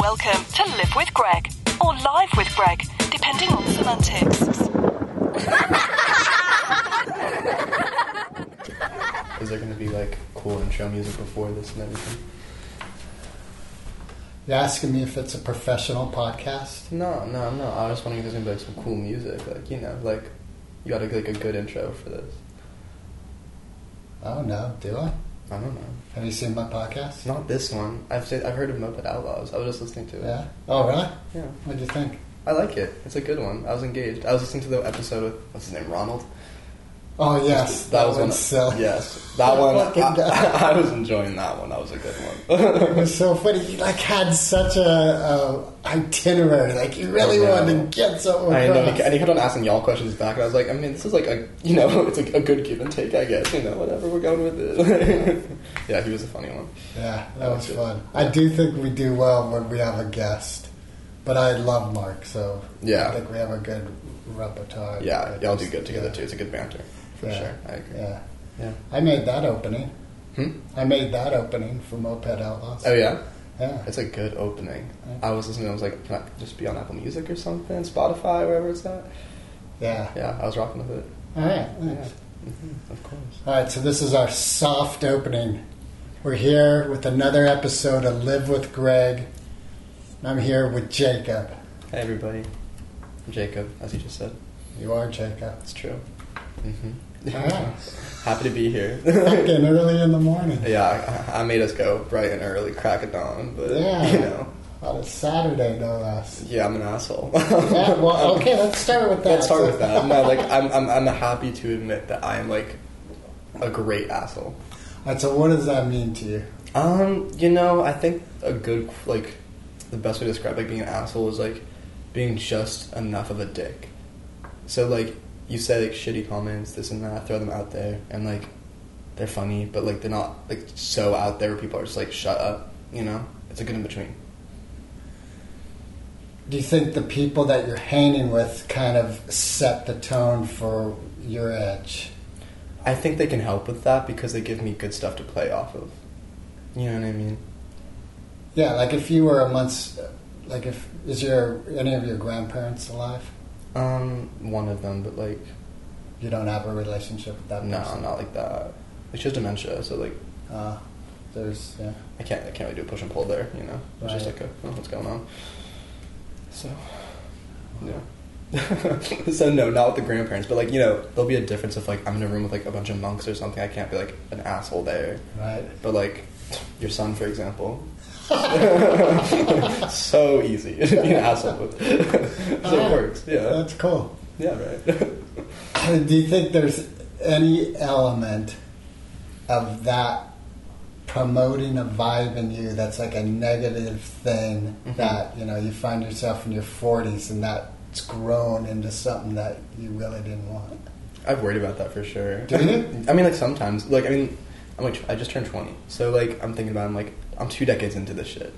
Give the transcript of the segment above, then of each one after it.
Welcome to Live with Greg, or Live with Greg, depending on semantics. Is there gonna be like cool intro music before this and everything? You're asking me if it's a professional podcast? No, no, no. I was wondering if there's gonna be like some cool music, like you know, like you got to like a good intro for this. Oh no, do I? I don't know. Have you seen my podcast? Not this one. I've said, I've heard of Moped Outlaws. I was just listening to it. Yeah. Oh really? Yeah. What'd you think? I like it. It's a good one. I was engaged. I was listening to the episode with what's his name, Ronald. Oh yes, that, was one's one. silly. Yes, that one. I. I was enjoying that one. That was a good one. it was so funny. He like had such a, a itinerary. Like he really oh, know. wanted to get something I know, and he kept on asking y'all questions back, and I was like, I mean, this is like a, you know, it's like a good give and take, I guess. You know, whatever we're going with it. yeah, he was a funny one. Yeah, that That was was fun. I do think we do well when we have a guest, but I love Mark, so Yeah. I think we have a good repertoire. Yeah, y'all do good together Yeah. too. It's a good banter for Yeah. sure. I agree. Yeah, Yeah. I made that opening. Hmm? I made that opening for Moped Outlaws. Oh yeah, yeah. it's a good opening. Yeah. I was listening. I was like, can I just be on Apple Music or something, Spotify, wherever it's at? Yeah. Yeah, I was rocking with it. All right. Yeah, thanks. hmm of course. All right. So this is our soft opening. We're here with another episode of Live with Greg. I'm here with Jacob. Hey everybody, I'm Jacob, as you just said, You are Jacob. it's true. hmm Happy to be here. Fucking early in the morning. Yeah, I, I made us go bright and early, crack of dawn, but Yeah. you know, On a Saturday, no less. yeah, I'm an asshole. Yeah, well, okay, let's start with that. Let's start with that. No, like I'm, I'm, I'm happy to admit that I am like a great asshole. Right, so what does that mean to you? Um, you know, I think a good like the best way to describe like being an asshole is like being just enough of a dick. So like you say like shitty comments, this and that, throw them out there, and like they're funny, but like they're not like so out there where people are just like shut up. You know, it's a good in between. Do you think the people that you're hanging with kind of set the tone for your edge? I think they can help with that because they give me good stuff to play off of. You know what I mean? Yeah, like if you were a month's, like if is your any of your grandparents alive? Um, one of them, but like You don't have a relationship with that no, person. not like that. Like she has dementia, so like Uh, there's yeah. I can't I can't really do a push and pull there. You know, it's just Right. like a, oh, what's going on. So yeah. so no, not with the grandparents, but like you know, there'll be a difference if like I'm in a room with like a bunch of monks or something. I can't be like an asshole there. Right. But like your son, for example, so easy to be an asshole so it works. Yeah. That's cool. Yeah. Right. Do you think there's any element of that promoting a vibe in you that's like a negative thing Mhm. that you know you find yourself in your 40s and that's grown into something that you really didn't want? I've worried about that for sure. Do you? I mean, like sometimes, like I mean, I'm like I just turned 20, so like I'm thinking about I'm like I'm two decades into this shit.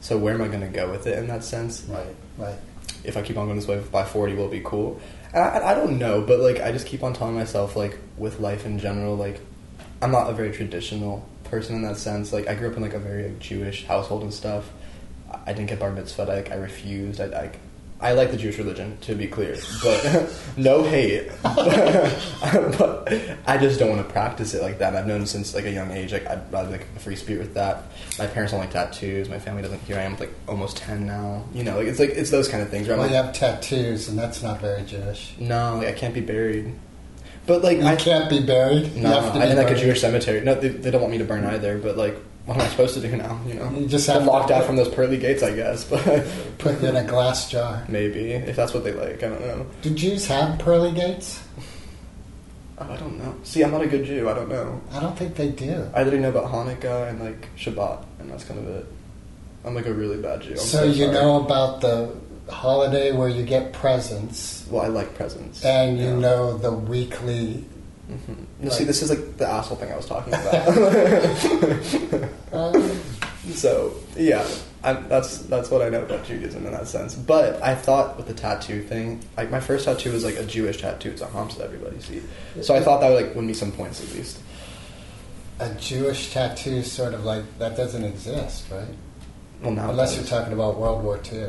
So where am I gonna go with it in that sense? Right. Right. If I keep on going this way by 40, will be cool? And I, I don't know, but like I just keep on telling myself like with life in general, like I'm not a very traditional person in that sense. Like I grew up in like a very like, Jewish household and stuff. I I didn't get bar mitzvah. Like I refused. I, I I like the Jewish religion to be clear, but no hate. but I just don't want to practice it like that. I've known since like a young age. Like I'd rather like a free spirit with that. My parents don't like tattoos. My family doesn't. Here I am, like almost ten now. You know, like it's like it's those kind of things. I'm Well, you have tattoos, and that's not very Jewish. no, like I can't be buried. But like You I can't be buried. No, I be in like a. Jewish cemetery. No, they, they don't want me to burn either. But like, what am I supposed to do now? You know, You just have to- locked out from those pearly gates, I guess. But Put in a glass jar. maybe if that's what they like, I don't know. Do Jews have pearly gates? Oh, I don't know. See, I'm not a good Jew. I don't know. I don't think they do. I literally know about Hanukkah and like Shabbat, and that's kind of it. I'm like a really bad Jew. I'm so you know about the holiday where you get presents, Well, I like presents, and you Yeah. know the weekly. Mhm. No, see, this is like the asshole thing I was talking about. Uh, so yeah, I, that's that's what I know about Judaism in that sense. But I thought with the tattoo thing, like my first tattoo was like a Jewish tattoo. It's a Hamsa that everybody see. So I thought that would like win me some points at least. a Jewish tattoo, sort of like that, doesn't exist, right? Well, now Unless you're talking about World War II.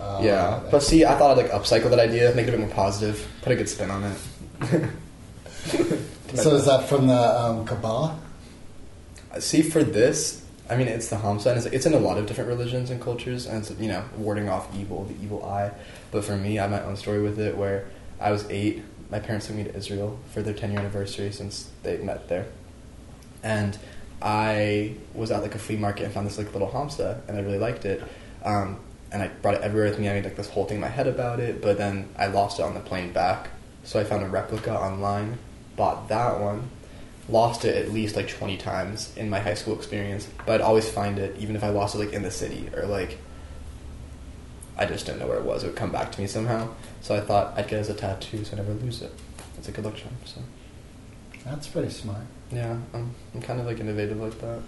Uh, Yeah, but see, I thought I'd like upcycle that idea, make it a bit more positive, put a good spin on it. so is that from the um, Kabbalah? See, for this, I mean, it's the Hamsa. It's, it's in a lot of different religions and cultures, and it's you know warding off evil, the evil eye. But for me, I have my own story with it, where I was eight. My parents took me to Israel for their 10 year anniversary since they met there, and I was at like a flea market and found this like little Hamsa, and I really liked it. Um, and I brought it everywhere with me. I made like this whole thing in my head about it, but then I lost it on the plane back. So I found a replica online, bought that one, lost it at least like 20 times in my high school experience, but I'd always find it, even if I lost it like in the city or like I just didn't know where it was. It would come back to me somehow. So I thought I'd get it as a tattoo so I never lose it. It's a good look charm. So That's pretty smart. yeah, I'm, I'm kind of like innovative like that.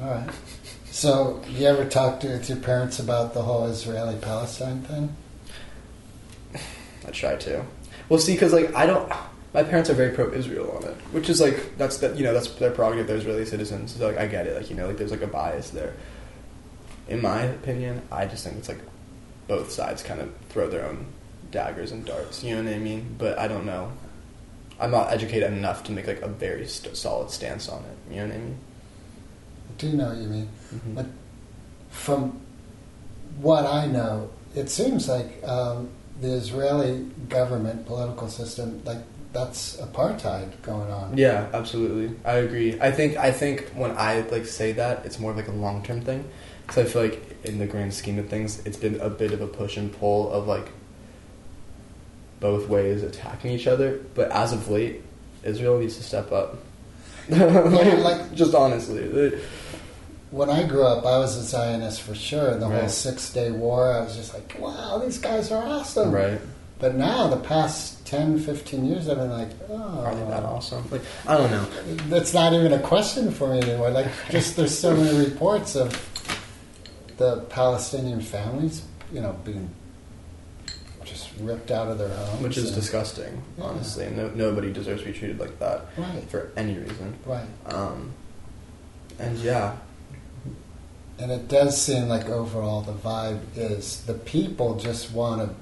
All right. So, you ever talk to with your parents about the whole Israeli Palestine thing? I try to. Well, see, because like I don't. My parents are very pro-Israel on it, which is like that's that you know that's their prerogative. They're Israeli citizens, so like I get it. Like you know, like there's like a bias there. In my opinion, I just think it's like both sides kind of throw their own daggers and darts. You know what I mean? But I don't know. I'm not educated enough to make like a very st- solid stance on it. You know what I mean? I do know what you mean. Mhm. But from what I know, it seems like um, the Israeli government, political system, like that's apartheid going on. Yeah, absolutely. I agree. I think I think when I like say that, it's more of like a long term thing. Because I feel like in the grand scheme of things, it's been a bit of a push and pull of like both ways attacking each other. But as of late, Israel needs to step up. like, like- just honestly, When I grew up, I was a Zionist for sure. The whole Six Day War, I was just like, wow, these guys are awesome. right? But now, the past 10, 15 years, I've been like, oh. Are they that awesome? Like I don't know. That's not even a question for me anymore. Like, just there's so many reports of the Palestinian families, you know, being just ripped out of their homes. Which is and- disgusting, Yeah. honestly. And no, nobody deserves to be treated like that Right. for any reason. Right. Um, and yeah, And it does seem like overall the vibe is the people just want to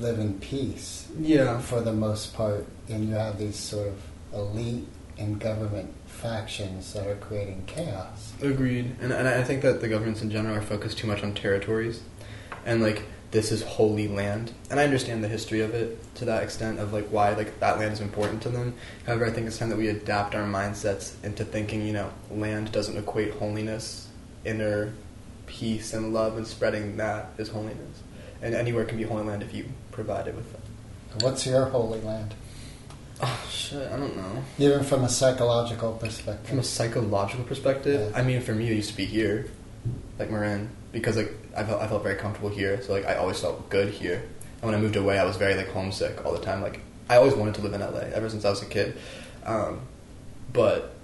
live in peace yeah, for the most part. And you have these sort of elite and government factions that are creating chaos. Agreed, and and I think that the governments in general are focused too much on territories, and like this is holy land, and I understand the history of it to that extent of like why like that land is important to them. However, I think it's time that we adapt our mindsets into thinking you know land doesn't equate holiness, inner peace and love, and spreading that is holiness, and anywhere can be holy land if you provide it with it. What's your holy land? Oh shit, I don't know. Even from a psychological perspective. From a psychological perspective, Yeah. I mean, for me, it used to be here, like Marin, because like I felt I felt very comfortable here, so like I always felt good here. And when I moved away, I was very like homesick all the time. Like I always wanted to live in LA ever since I was a kid, um, but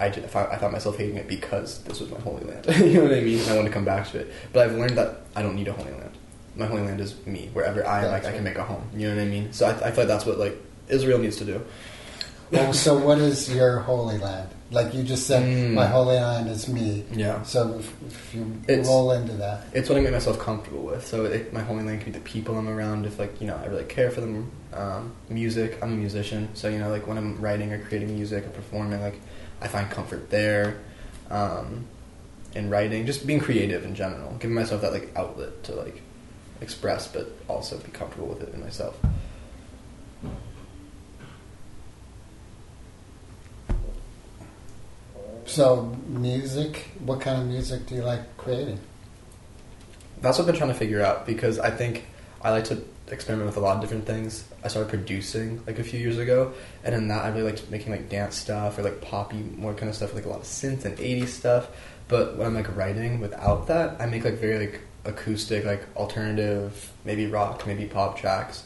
I, I, found, I found myself hating it because this was my holy land. you know what I mean? And I wanted to come back to it, but I've learned that I don't need a holy land. My holy land is me. Wherever I am, like I can make a home. You know what I mean? So I, I feel like that's what like Israel needs to do. well, so what is your holy land? Like you just said, Mm. my holy land is me. Yeah. So if, if you It's- roll into that, It's what I make myself comfortable with. So it, my holy land can be the people I'm around. If like you know, I really care for them. Um, music. I'm a musician, so you know, like when I'm writing or creating music or performing, like I find comfort there. Um, in writing, just being creative in general, giving myself that like outlet to like express, but also be comfortable with it in myself. so music. What kind of music do you like creating? That's what I've been trying to figure out because I think I like to experiment with a lot of different things. I started producing like a few years ago, and in that I really liked making like dance stuff or like poppy more kind of stuff, like a lot of synth and 80s stuff. But when I'm like writing without that, I make like very like acoustic, like alternative, maybe rock, maybe pop tracks.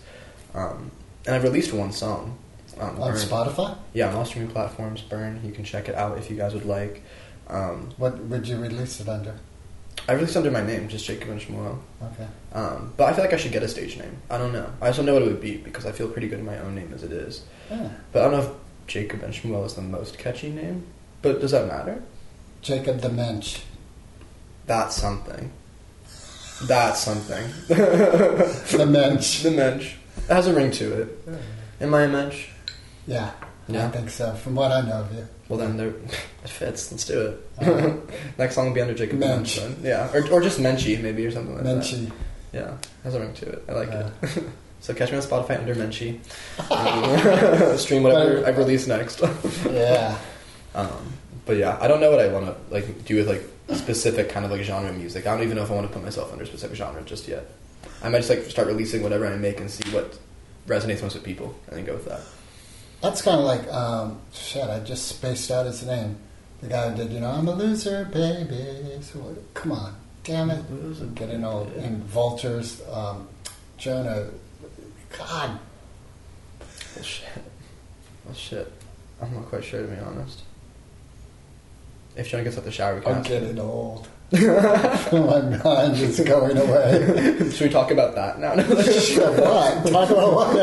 Um, and I've released one song. Um, On Burn. Spotify? Yeah, on all streaming platforms, Burn. You can check it out if you guys would like. Um, What would you release it under? I released under my name, just Jacob and Shmuel. Okay. Um, but I feel like I should get a stage name. I don't know. I just don't know what it would be because I feel pretty good in my own name as it is. Yeah. But I don't know if Jacob and Shmuel is the most catchy name. But does that matter? Jacob the Mensch. That's something. That's something. The mensch. the mensch. It has a ring to it. Am I a mensch? Yeah, yeah. I Yeah. think so. From what I know of you. Well, then there, it fits. Let's do it. Alright. Next song will be under Jacob Mensch. Mensch. Yeah, or, or just Menchie maybe or something like that. Menchie. Yeah, has a ring to it. I like Yeah. it. so catch me on Spotify under Menchie. Um, stream whatever I release next. Yeah. Um, but yeah, I don't know what I want to like do with like specific kind of like genre music. I don't even know if I want to put myself under a specific genre just yet. I might just like start releasing whatever I make and see what resonates most with people, and then go with that. That's kind of like, um, shit, I just spaced out his name. The guy who did, you know, I'm a loser, baby. So, come on. Damn it. Loser, I'm getting old. baby. And Vultures, um, Jonah. God. Well, shit. Well, shit. I'm not quite sure to be honest. If Jonah gets out the shower, we can. I'm ask him. getting old. My mind is going away. Should we talk about that now? Sure, what? Talk about what?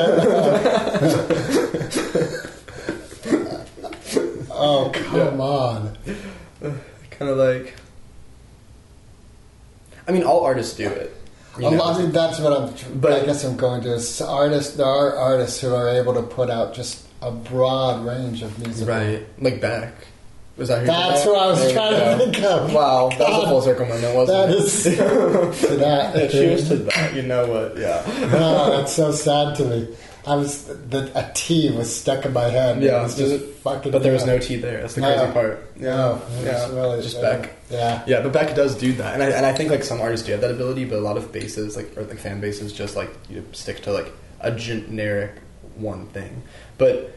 oh, come on. kind of like. I mean, all artists do it. you A know? lot- that's what I'm. But- But I guess I'm going to is artists. There are artists who are able to put out just a broad range of music. Right, like Beck. Was that who? That's did what I was There trying to think of. Wow, that was a full circle moment, wasn't That it? is to that. Yeah, cheers to that. You know what? Yeah. Oh, that's so sad to me. I was the, a T was stuck in my head. Yeah, it was just just- fucking. But there was yeah. no T there. That's the No. crazy part. Yeah. No, it was yeah. really Just yeah. Beck. Yeah, Yeah, but Beck does do that, and I, and I think like some artists do have that ability, but a lot of bases like or like fan bases just like you stick to like a generic one thing. But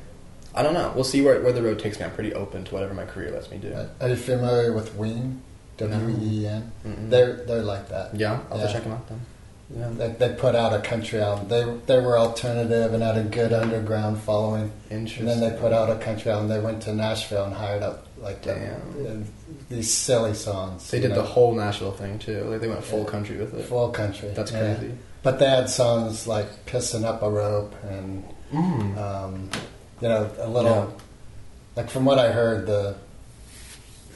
I don't know. We'll see where where the road takes me. I'm pretty open to whatever my career lets me do. Are you familiar with Ween? W E E N. They're they're like that. Yeah, I'll have Yeah. to check them out then. Yeah, They, they put out a country album. They they were alternative and had a good underground following. interesting. And then they put out a country album. They went to Nashville and hired up like the- Damn. these silly songs. They did know, the whole Nashville thing too. Like they went full Yeah. country with it. full country. That's yeah. crazy. But they had songs like "Pissing Up a Rope" and Mm. um, you know a little. Yeah. Like from what I heard, the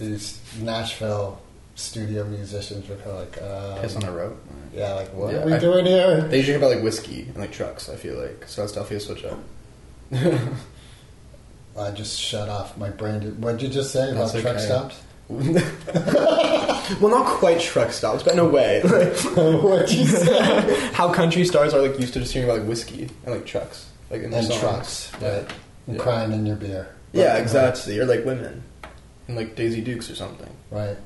these Nashville studio musicians were kind of like, uh, Piss on a rope. yeah, like what Yeah, are we I- doing here? They usually hear about like whiskey and like trucks. I feel like so that's definitely a switch up. I just shut off my brain. What did you just say about That's truck okay. stops? well, not quite truck stops, but in a way. Like, what you say? how country stars are like used to just hearing about like whiskey and like trucks, like in their and songs. trucks, Yeah. And Yeah. crying in your beer. Yeah, exactly. Or like women, and like Daisy Dukes or something. Right.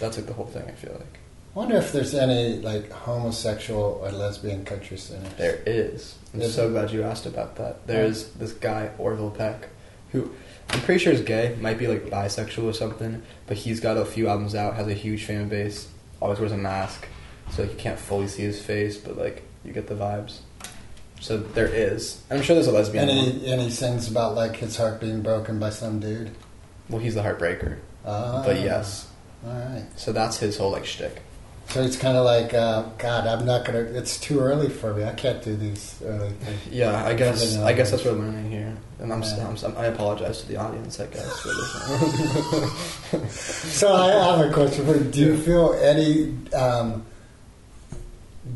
That's like the whole thing. I feel like I wonder if there's any like homosexual or lesbian country singers. there is. I'm Is so glad you asked about that. There's this guy Orville Peck, who I'm pretty sure is gay, might be like bisexual or something, but he's got a few albums out, has a huge fan base, always wears a mask, so like, you can't fully see his face, but like you get the vibes. So there is. I'm sure there's a lesbian. And one. he, and he sings about like his heart being broken by some dude. Well, he's the heartbreaker, Ah, but yes. All right. So that's his whole like shtick. So it's kind of like, uh, God, I'm not gonna. It's too early for me. I can't do these early things. Yeah, I guess I guess that's what we're learning here, and I'm, Yeah. I'm, I apologize to the audience. I guess for this. So I have a question for you. Do you feel any um,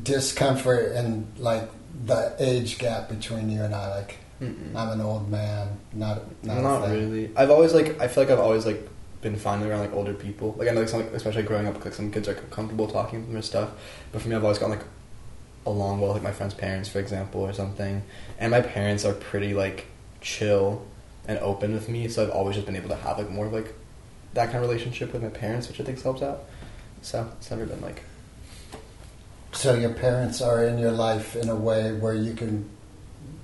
discomfort in like the age gap between you and I? Like, Mm-mm. I'm an old man. Not not, Not really. I've always like I feel like I've always like been fine around like older people. Like I know like, some, especially growing up, like some kids are comfortable talking to them or stuff. But for me, I've always gotten like along well with like my friends' parents, for example, or something. And my parents are pretty like chill and open with me, so I've always just been able to have like more of like that kind of relationship with my parents, which I think helps out. So it's never been like So your parents are in your life in a way where you can,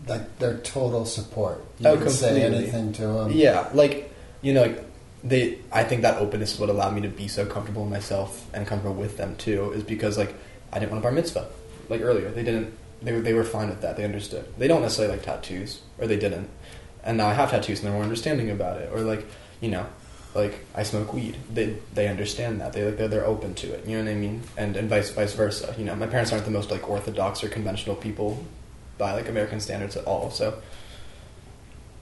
like, they're total support. You Oh, can say anything to them. Yeah, like you know, like they. I think that openness is what allowed me to be so comfortable in myself and comfortable with them too. Is because like I didn't want a bar mitzvah. Like earlier, they didn't. They were, they were fine with that. They understood. They don't necessarily like tattoos, or they didn't. And now I have tattoos, and they're more understanding about it. Or like you know, like I smoke weed. They they understand that. They like they're, they're open to it. You know what I mean? And and vice vice versa. You know, my parents aren't the most like orthodox or conventional people by like American standards at all. So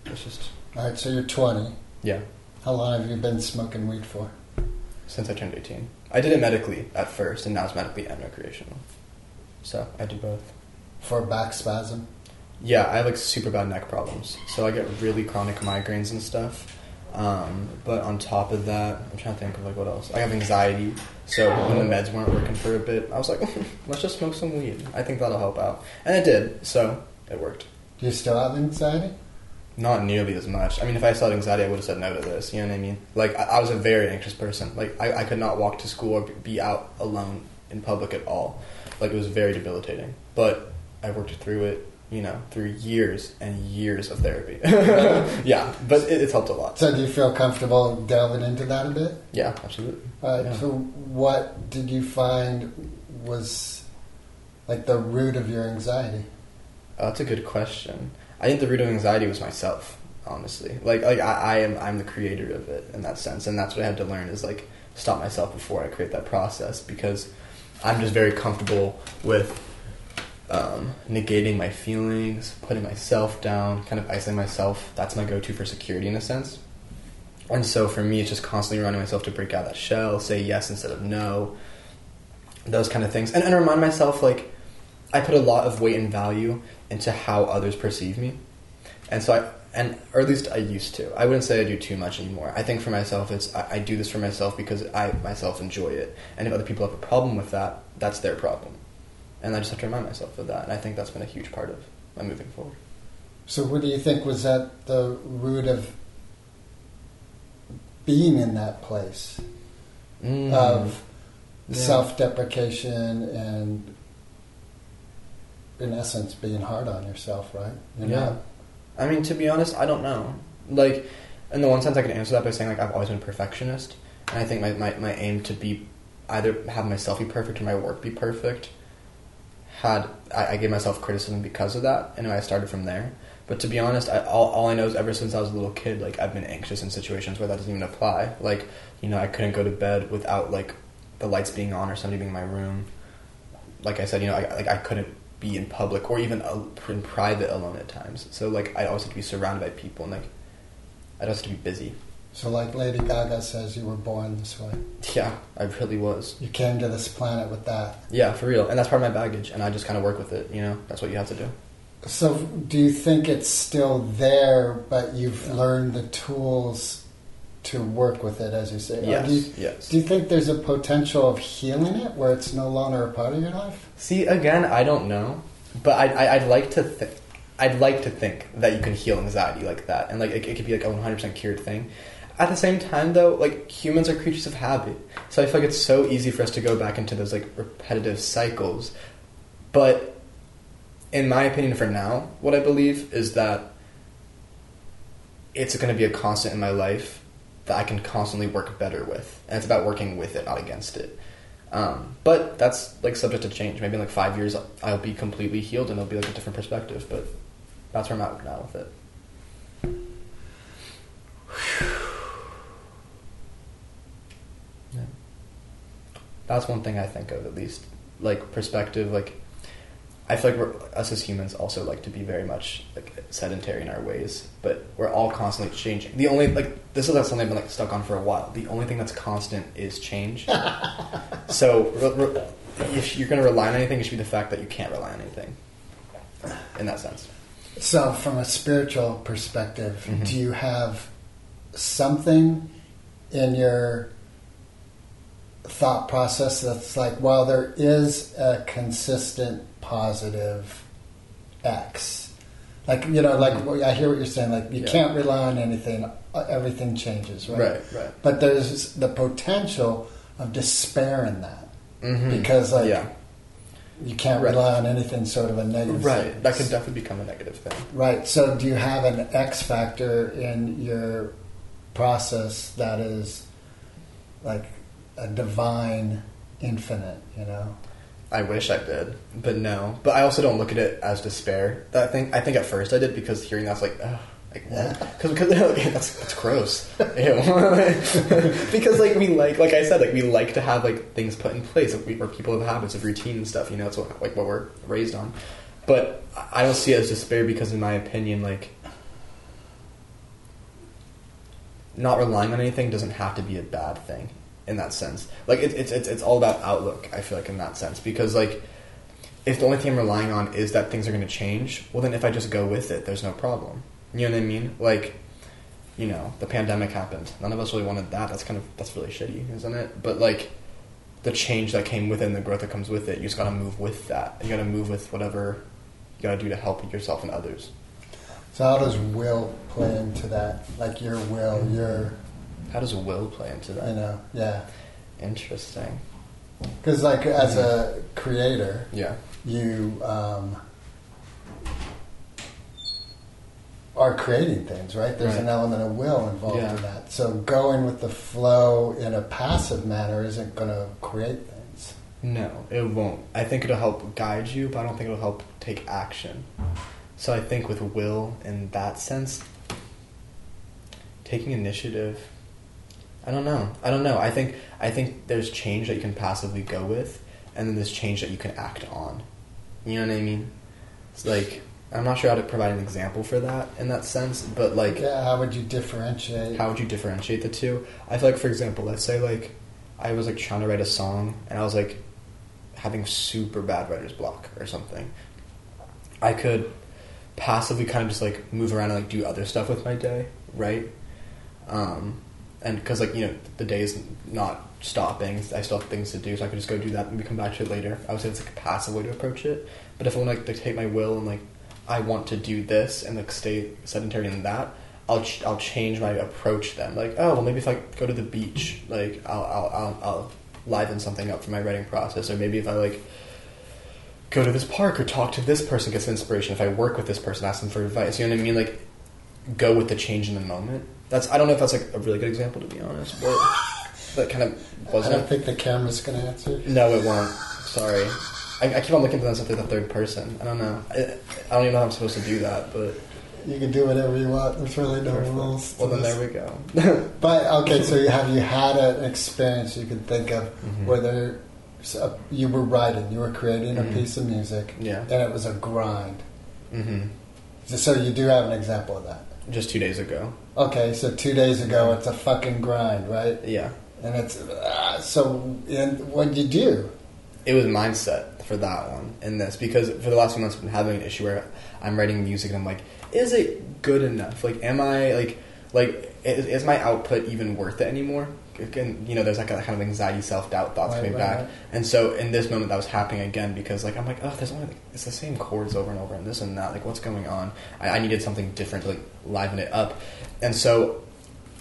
it's just All right, so you're 20. yeah. How long have you been smoking weed for? since I turned 18. I did it medically at first, and now it's medically and recreational. So I do both. For back spasm? Yeah, I have like super bad neck problems, so I get really chronic migraines and stuff. Um, but on top of that, I'm trying to think of like what else. I have anxiety, so when the meds weren't working for a bit, I was like, let's just smoke some weed. I think that'll help out, and it did. So it worked. Do you still have anxiety? Not nearly as much. I mean, if I still had anxiety, I would have said no to this. You know what I mean? Like, I, I was a very anxious person. Like, I, I could not walk to school or be out alone in public at all. Like, it was very debilitating. But I worked through it, you know, through years and years of therapy. yeah, but it, it's helped a lot. So do you feel comfortable delving into that a bit? Yeah, absolutely. Uh, Yeah. So what did you find was like the root of your anxiety? Uh, that's a good question. I think the root of anxiety was myself, honestly. Like, like I, I am, I'm the creator of it in that sense, and that's what I had to learn is like stop myself before I create that process because I'm just very comfortable with um, negating my feelings, putting myself down, kind of isolating myself. That's my go-to for security in a sense. And so for me, it's just constantly running myself to break out that shell, say yes instead of no, those kind of things, and, and remind myself like I put a lot of weight and value into how others perceive me, and so I and or at least I used to. I wouldn't say I do too much anymore. I think for myself, it's I, I do this for myself because I myself enjoy it, and if other people have a problem with that, that's their problem, and I just have to remind myself of that. And I think that's been a huge part of my moving forward. So what do you think was at the root of being in that place Mm. of Yeah. self-deprecation and in essence being hard on yourself, right? You're Yeah. not- I mean, to be honest, I don't know. Like, in the one sense, I can answer that by saying like I've always been a perfectionist, and I think my, my, my aim to be either have myself be perfect or my work be perfect. Had I, I gave myself criticism because of that, and I started from there. But to be honest, I, all, all I know is ever since I was a little kid, like I've been anxious in situations where that doesn't even apply. Like, you know, I couldn't go to bed without like the lights being on or somebody being in my room. Like I said, you know, I, like I couldn't be in public or even uh, in private alone at times. So like I always have to be surrounded by people and like I always have to be busy. So like Lady Gaga says, you were born this way. Yeah, I really was. You came to this planet with that. Yeah, for real. And that's part of my baggage, and I just kind of work with it. You know, that's what you have to do. So do you think it's still there, but you've learned the tools to work with it, as you say? Yes, Do you, yes. do you think there's a potential of healing it, where it's no longer a part of your life? See, again, I don't know, but I, I, I'd like to think. I'd like to think that you can heal anxiety like that, and like it, it could be like a 100% cured thing. At the same time, though, like humans are creatures of habit, so I feel like it's so easy for us to go back into those like repetitive cycles. But in my opinion, for now, what I believe is that it's going to be a constant in my life that I can constantly work better with, and it's about working with it, not against it. Um, but that's like subject to change. Maybe in like five years, I'll be completely healed and it'll be like a different perspective. But that's where I'm at now with it. That's one thing I think of at least, like perspective. Like I feel like we're, us as humans also like to be very much like sedentary in our ways, but we're all constantly changing. The only like this is something I've been like stuck on for a while. The only thing that's constant is change. so re- re- if you're going to rely on anything, it should be the fact that you can't rely on anything. In that sense, So, from a spiritual perspective, Mhm. do you have something in your thought process that's like, well, there is a consistent positive X? Like, you know, like I hear what you're saying, like, you Yeah. can't rely on anything, uh, everything changes, right? right, right. But there's the potential of despair in that Mhm. because, like, yeah, you can't Right. rely on anything sort of a negative. right. That could definitely become a negative thing. Right. So, do you have an X factor in your process that is like a divine infinite? You know. I wish I did, but no. But I also don't look at it as despair. That thing, I think at first I did because hearing that's like, ugh, like because because that's that's gross. Ew. because like we like like I said like we like to have like things put in place like we, where people have habits of routine and stuff. You know, it's what, like what we're raised on. But I don't see it as despair because, in my opinion, like not relying on anything doesn't have to be a bad thing. In that sense. Like it, it's it's it's all about outlook. I feel like in that sense because like if the only thing I'm relying on is that things are going to change, well then if I just go with it, there's no problem. You know what I mean? Like you know, the pandemic happened. None of us really wanted that. That's kind of that's really shitty, isn't it? But like the change that came within the growth that comes with it, you just got to move with that. You got to move with whatever you got to do to help yourself and others. So how does will play into that? Like your will, your How does will play into that? I know, yeah. Interesting. Because like as a creator, Yeah. you um, are creating things, right? There's Right. an element of will involved Yeah. in that. So going with the flow in a passive manner isn't going to create things. No, it won't. I think it'll help guide you, but I don't think it'll help take action. So I think with will, in that sense, taking initiative. I don't know. I don't know. I think I think there's change that you can passively go with, and then there's change that you can act on. You know what I mean? It's like I'm not sure how to provide an example for that in that sense, but like yeah, how would you differentiate? how would you differentiate the two? I feel like, for example, let's say like I was like trying to write a song and I was like having super bad writer's block or something. I could passively kind of just like move around and like do other stuff with my day, right? Um, and because like you know the day is not stopping, I still have things to do, so I could just go do that and come back to it later. I would say it's like a passive way to approach it. But if I want to like dictate my will and like I want to do this and like stay sedentary in that, I'll ch- I'll change my approach then. Like oh well maybe if I go to the beach, like I'll I'll I'll, I'll liven something up for my writing process, or maybe if I like go to this park or talk to this person, get some inspiration. If I work with this person, ask them for advice. You know what I mean? Like go with the change in the moment. That's I don't know if that's like a really good example to be honest, but that kind of I wasn't. don't think the camera's going to answer. No, it won't. Sorry. I, I keep on looking at this like the third person. I don't know. I, I don't even know how I'm supposed to do that, but You can do whatever you want. There's really no rules. to well, then this. there we go. But okay, so you- have you had an experience you can think of Mhm. where there, so you were writing, you were creating a Mhm. piece of music, Yeah. and it was a grind. hmm So you do have an example of that. Just two days ago. Okay, so two days ago, it's a fucking grind, right? Yeah. And it's uh, so. And what'd you do? it was mindset for that one and this because for the last few months I've been having an issue where I'm writing music and I'm like, is it good enough? Like, am I like like is, is my output even worth it anymore? And you know, there's like a kind of anxiety, self doubt thoughts Right, coming right, back, right. and so in this moment that was happening again because like I'm like, oh, there's only like, it's the same chords over and over and this and that. Like, what's going on? I, I needed something different to like liven it up, and so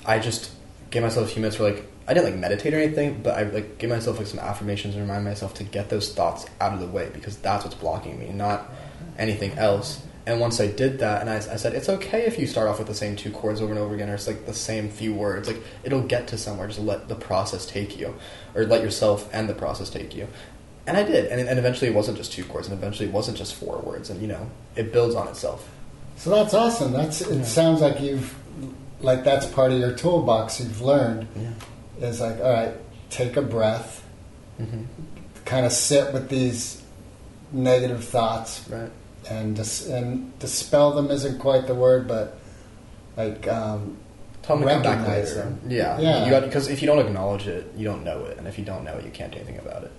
I just gave myself a few minutes for like I didn't like meditate or anything, but I like gave myself like some affirmations and remind myself to get those thoughts out of the way because that's what's blocking me, not anything else. And once I did that, and I, I said, it's okay if you start off with the same two chords over and over again, or it's like the same few words. Like it'll get to somewhere. Just let the process take you, or let yourself and the process take you. And I did, and, and eventually it wasn't just two chords, and eventually it wasn't just four words, and you know it builds on itself. So that's awesome. That's it. Yeah. Sounds like you've like that's part of your toolbox. You've learned Yeah. is like, all right, take a breath, mm-hmm. kind of sit with these negative thoughts, Right. And dis- and dispel them isn't quite the word, but like um, Tell them to come back Recognize later. them. Yeah, Yeah. You got because if you don't acknowledge it, you don't know it, and if you don't know it, you can't do anything about it.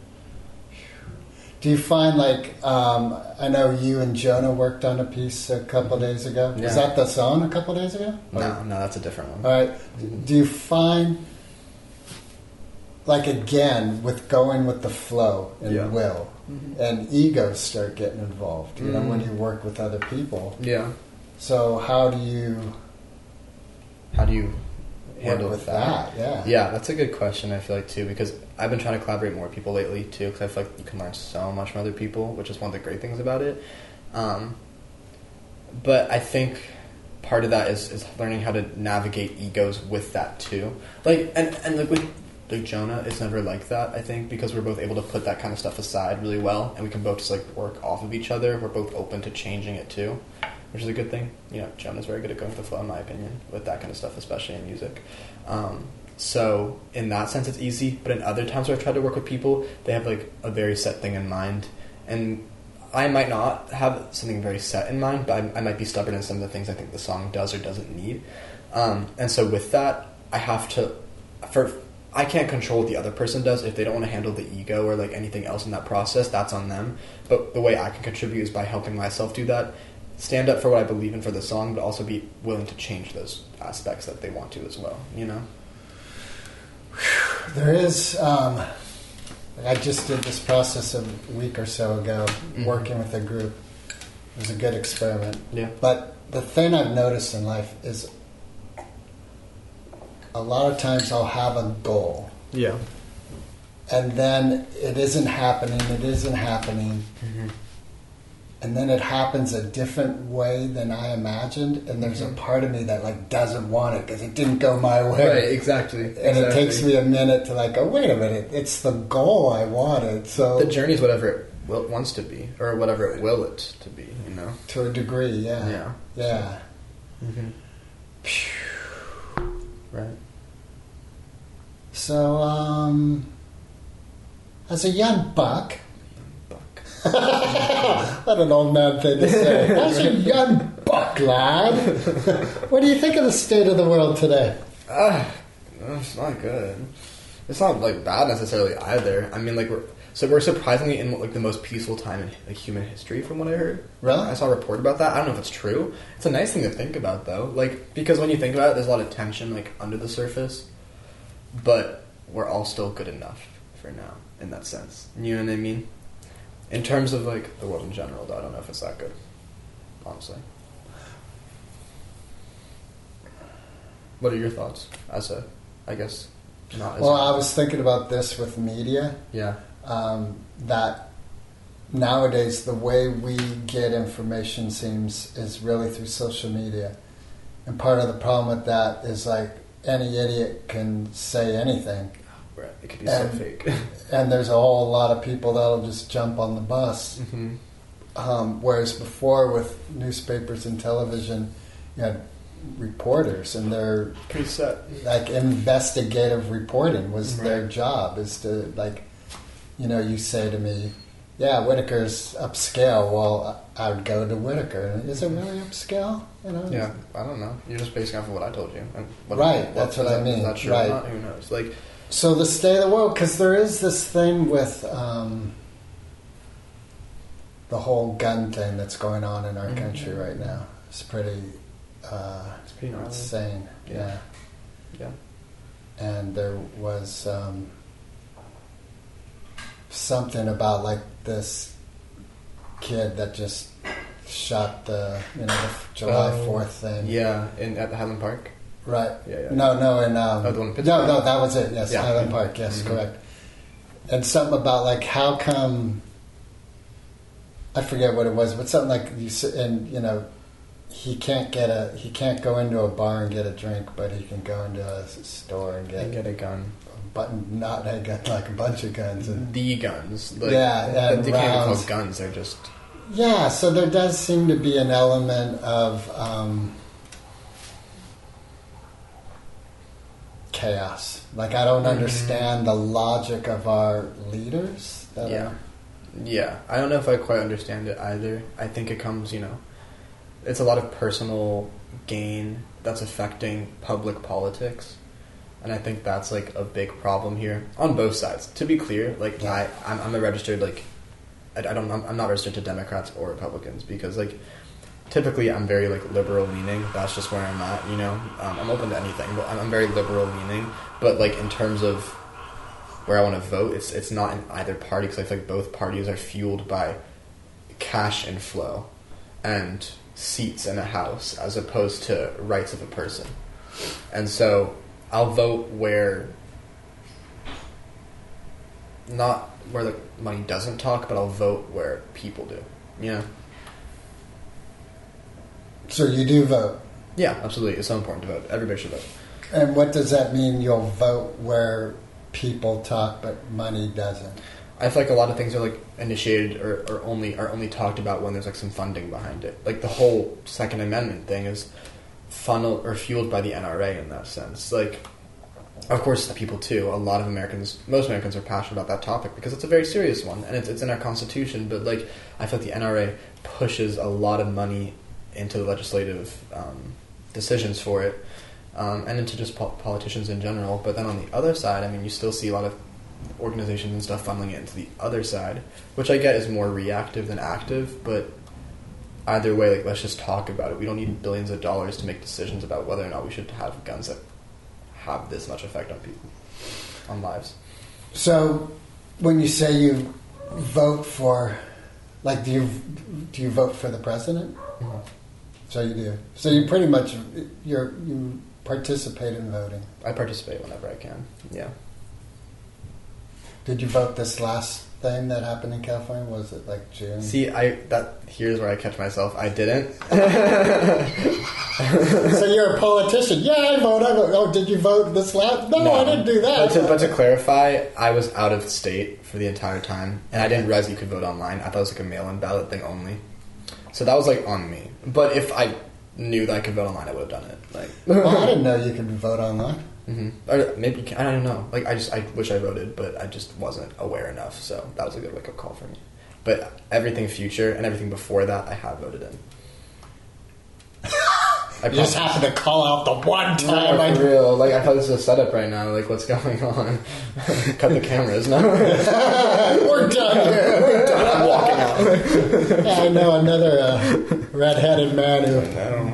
Do you find like um, I know you and Jonah worked on a piece a couple days ago? Yeah. Was that the song a couple days ago? No, no, that's a different one. All right. Do you find like again with going with the flow and Yeah. will Mhm. and egos start getting involved? You know when Mhm. you work with other people. Yeah. So how do you How do you handle with that? that? Yeah. Yeah, that's a good question. I feel like too because I've been trying to collaborate more with people lately too because I feel like you can learn so much from other people, which is one of the great things about it. Um, but I think part of that is, is learning how to navigate egos with that too. Like and and like with like Jonah, it's never like that. I think because we're both able to put that kind of stuff aside really well, and we can both just like work off of each other. We're both open to changing it too, which is a good thing. You know, Jonah's very good at going with the flow, in my opinion, with that kind of stuff, especially in music. Um, so in that sense, it's easy. But in other times where I've tried to work with people, they have like a very set thing in mind, and I might not have something very set in mind, but I, I might be stubborn in some of the things I think the song does or doesn't need. Um, and so with that, I have to, for I can't control what the other person does. If they don't want to handle the ego or like anything else in that process, that's on them. But the way I can contribute is by helping myself do that. Stand up for what I believe in for the song, but also be willing to change those aspects that they want to as well. You know? There is. Um, I just did this process a week or so ago, Mhm. working with a group. It was a good experiment. Yeah. But the thing I've noticed in life is a lot of times I'll have a goal, Yeah. and then it isn't happening, it isn't happening, Mm-hmm. and then it happens a different way than I imagined, and there's Mhm. a part of me that like doesn't want it because it didn't go my way. Right. Exactly. And it takes me a minute to like, oh wait a minute, it's the goal I wanted. So The journey is whatever it will, wants to be, or whatever it will it to be. You know. to a degree, yeah, Yeah. yeah. Mm-hmm. Right. So, um, as a young buck, Buck. what an old man thing to say. As a young buck lad, what do you think of the state of the world today? No, it's not good. It's not like bad necessarily either. I mean, like we're so we're surprisingly in like the most peaceful time in like human history, from what I heard. Really? I saw a report about that. I don't know if it's true. It's a nice thing to think about, though. Like because when you think about it, there's a lot of tension like under the surface, but we're all still good enough for now in that sense. You know what I mean? In terms of like the world in general, though, I don't know if it's that good. Honestly. What are your thoughts as a, I guess, not as Well, I was thinking about this with media. yeah, Um, that nowadays the way we get information seems is really through social media, and part of the problem with that is like any idiot can say anything. right. It could be And- so fake. and there's a whole lot of people that'll just jump on the bus. hmm Um, whereas before, with newspapers and television, you had reporters, and their Pretty set. like investigative reporting was Right. their job. Is to like, you know, you say to me, "Yeah, Whitaker's upscale." Well, I would go to Whitaker. Is it really upscale? You know? Yeah, I don't know. You're just basing off of what I told you. And what, Right, that's what I mean, that true right. not? Who knows? Like, So the state of the world, because there is this thing with um, the whole gun thing that's going on in our Mhm. country right now. It's pretty uh, It's pretty gnarly. insane. Yeah. Yeah. yeah. and there was um, something about like this kid that just shot the you know the July Oh, Fourth thing. Yeah, in at the Highland Park. Right. Yeah, yeah. No, no, in um, Oh, the one in no, Pittsburgh? no, that was it. Yes, Yeah. Highland Park. Yes, Mhm. correct. And something about like how come I forget what it was, but something like you and you know he can't get a he can't go into a bar and get a drink, but he can go into a store and get, And get a gun. Button, not a gun, like a bunch of guns. And, The guns. Like, Yeah, They and can't even call rounds. guns. They're just. yeah, so there does seem to be an element of um, chaos. Like I don't Mhm. understand the logic of our leaders. Yeah. are- Yeah, I don't know if I quite understand it either. I think it comes, you know, it's a lot of personal gain that's affecting public politics, and I think that's like a big problem here on both sides. To be clear, like Yeah. I, I'm, I'm a registered like, I, I don't, I'm, not registered to Democrats or Republicans because like, typically I'm very like liberal leaning. That's just where I'm at. You know, um, I'm open to anything, but I'm, I'm very liberal leaning. But like in terms of where I want to vote, it's it's not in either party because I feel like both parties are fueled by cash inflow and seats in a house as opposed to rights of a person. And so I'll vote where not where the money doesn't talk, but I'll vote where people do. Yeah. So you do vote, Yeah, absolutely. It's so important to vote. Everybody should vote. and what does that mean? You'll vote where people talk, but money doesn't. I feel like a lot of things are like initiated or, or only are only talked about when there's like some funding behind it. Like the whole Second Amendment thing is funneled or fueled by the NRA in that sense. Like, of course, the people too. A lot of Americans, most Americans, are passionate about that topic because it's a very serious one and it's it's in our Constitution. But like, I feel like the NRA pushes a lot of money into the legislative um, decisions for it, um, and into just po- politicians in general. But then on the other side, I mean, you still see a lot of organizations and stuff funneling it into the other side, which I get is more reactive than active. But either way, like let's just talk about it. We don't need billions of dollars to make decisions about whether or not we should have guns that have this much effect on people, on lives. So, when you say you vote for, like, do you do you vote for the president? Mm-hmm. So you do. So you pretty much you're you participate in voting. I participate whenever I can. Yeah. Did you vote this last thing that happened in California? Was it like June? See, I that here's where I catch myself. I didn't. so you're a politician. Yeah, I vote. I vote. Oh, did you vote this last? No, no. I didn't do that. But to, but to clarify, I was out of state for the entire time, and I didn't realize you could vote online. I thought it was like a mail-in ballot thing only. So that was like on me. But if I knew that I could vote online, I would have done it. Like, well, I didn't know you could vote online. Hmm or maybe you can, I don't know. Like, I just I wish I voted, but I just wasn't aware enough. So that was a good wake-up call for me. But everything future and everything before that, I have voted in. I You just happened to call out the one time. No, I for real. Like I thought this was a setup right now. Like what's going on? Cut the cameras. No, We're done here. We're done. I'm walking out. Yeah, I know another uh, red-headed man who. No,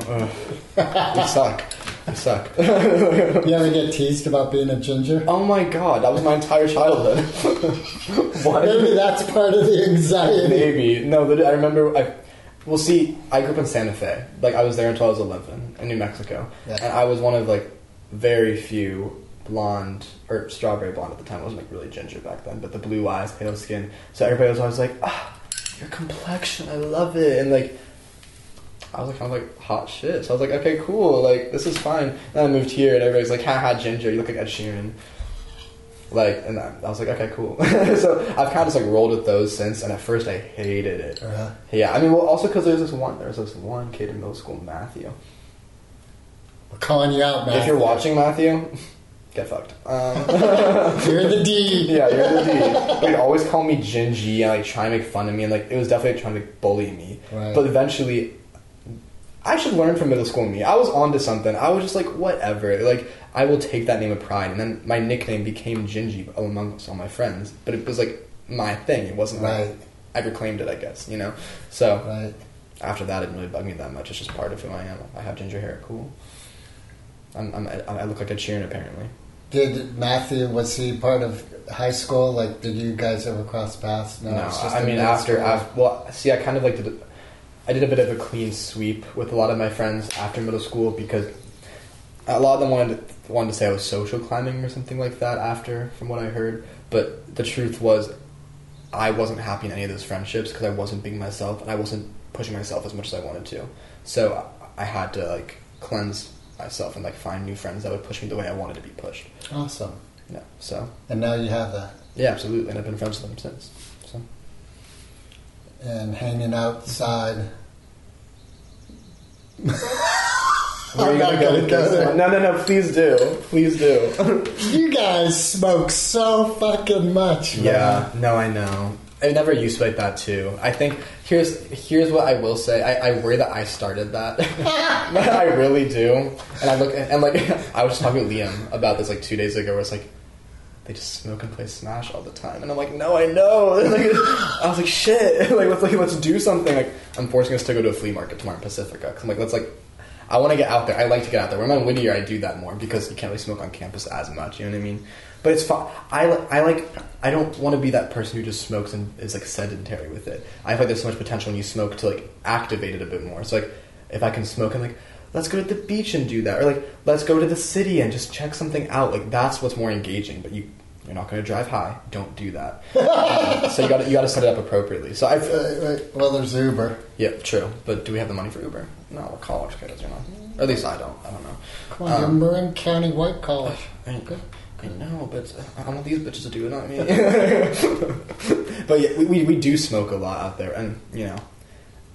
ugh. we suck. We suck. You ever get teased about being a ginger? oh my god, that was my entire childhood. what? Maybe that's part of the anxiety. Maybe no. But I remember. I well, see, I grew up in Santa Fe. Like I was there until I was 11 in New Mexico, Yeah. and I was one of like very few blonde or strawberry blonde at the time. I wasn't like really ginger back then, but the blue eyes, pale skin. So everybody was always like, "Ah, your complexion, I love it," and like. I was like kind of like hot shit. So I was like, okay, cool, like this is fine. Then I moved here and everybody's like, haha, ginger, you look like Ed Sheeran. Like, and I, I was like, okay, cool. so I've kind of just like rolled with those since, and at first I hated it. Uh-huh. Yeah, I mean, well, also because there's this one, there's this one kid in middle school, Matthew. We're calling you out, man. If you're watching Matthew, get fucked. Um, you're the D. yeah, you're the D. They'd always call me Gingy and like try and make fun of me, and like it was definitely trying to like, bully me. Right. But eventually, I should learn from middle school me. I was onto something. I was just like, whatever. Like I will take that name of pride, and then my nickname became Gingy amongst all my friends. But it was like my thing. It wasn't Right. like I reclaimed it. I guess you know. So Right. after that, it didn't really bug me that much. It's just part of who I am. I have ginger hair. Cool. I'm, I'm, I look like a Sheeran apparently. Did Matthew was he part of high school? Like, did you guys ever cross paths? No, it's just I mean after, after well, see, I kind of like did. I did a bit of a clean sweep with a lot of my friends after middle school because a lot of them wanted to, wanted to say I was social climbing or something like that after, from what I heard. But the truth was, I wasn't happy in any of those friendships because I wasn't being myself and I wasn't pushing myself as much as I wanted to. So I had to like cleanse myself and like find new friends that would push me the way I wanted to be pushed. Awesome. Yeah. So And now you have that. yeah, absolutely, and I've been friends with them since. So. And hanging outside. Where are I'm not gonna go gonna with go this there. No, no, no. Please do. Please do. You guys smoke so fucking much. man. yeah. No, I know. I never used to like that too. I think here's here's what I will say. I, I worry that I started that. I really do. And I look and like I was just talking with Liam about this like two days ago. Where it's like they just smoke and play Smash all the time, and I'm like, no, I know. Like, I was like, shit. like let's like let's do something. Like I'm forcing us to go to a flea market tomorrow in Pacifica. Cause I'm like let's like. I want to get out there. I like to get out there. When I'm in Whittier, I do that more because you can't really smoke on campus as much. You know what I mean? But it's fun. I, I like. I don't want to be that person who just smokes and is like sedentary with it. I feel like there's so much potential when you smoke to like activate it a bit more. So like, if I can smoke, I'm like, let's go to the beach and do that, or like, let's go to the city and just check something out. Like that's what's more engaging. But you. You're not going to drive high. Don't do that. Um, so you got you got to set it up appropriately. So I, right. Well, there's Uber. yeah, true. But do we have the money for Uber? No, we're college kids, you know. Or at least I don't. I don't know. Come on, Um, you're Marin County White College. I, I know, but I don't want these bitches to do it, not me. but yeah, we, we, we do smoke a lot out there, and you know,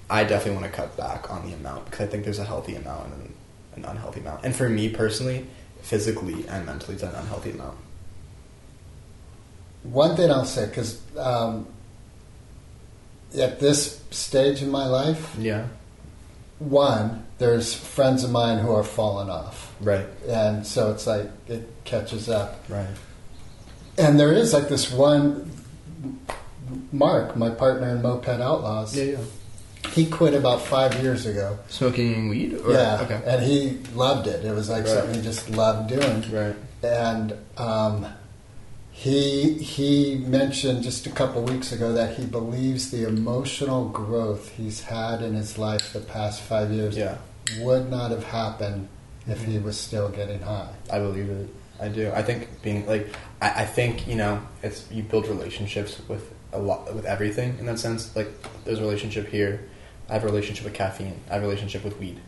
I definitely want to cut back on the amount because I think there's a healthy amount and an unhealthy amount. And for me personally, physically and mentally, it's an unhealthy amount. One thing I'll say, because um, at this stage in my life, Yeah. one, there's friends of mine who are falling off, Right. and so it's like it catches up. Right. And there is like this one, Mark, my partner in Moped Outlaws. Yeah, yeah. He quit about five years ago. Smoking weed? Or, yeah, Okay. and he loved it. It was like Right. something he just loved doing. Right. And um, he he mentioned just a couple weeks ago that he believes the emotional growth he's had in his life the past five years Yeah. would not have happened if he was still getting high. I believe it. I do. I think being like, I, I think you know, it's you build relationships with a lot with everything in that sense. Like, there's a relationship here. I have a relationship with caffeine. I have a relationship with weed,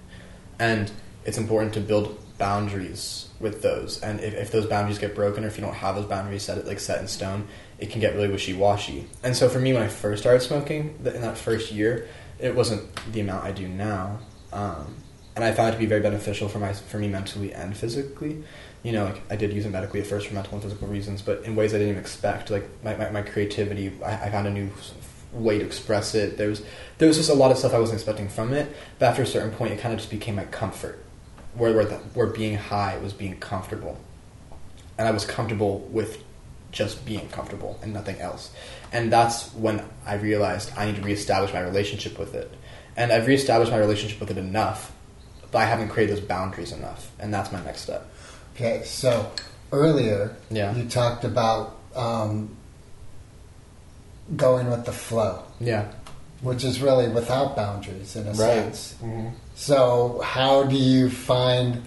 and it's important to build boundaries with those. And if, if those boundaries get broken, or if you don't have those boundaries set like set in stone, it can get really wishy washy. And so for me, when I first started smoking, in that first year, it wasn't the amount I do now. Um, and I found it to be very beneficial for my for me mentally and physically. You know, like I did use it medically at first for mental and physical reasons, but in ways I didn't even expect. Like my, my, my creativity, I, I found a new way to express it. There was there was just a lot of stuff I wasn't expecting from it. But after a certain point, it kind of just became my comfort, where where, the, where being high was being comfortable, and I was comfortable with just being comfortable and nothing else. And that's when I realized I need to reestablish my relationship with it. And I've reestablished my relationship with it enough, but I haven't created those boundaries enough. And that's my next step. Okay, so earlier Yeah. you talked about um, going with the flow, Yeah. Which is really without boundaries in a sense. Mm-hmm. So, how do you find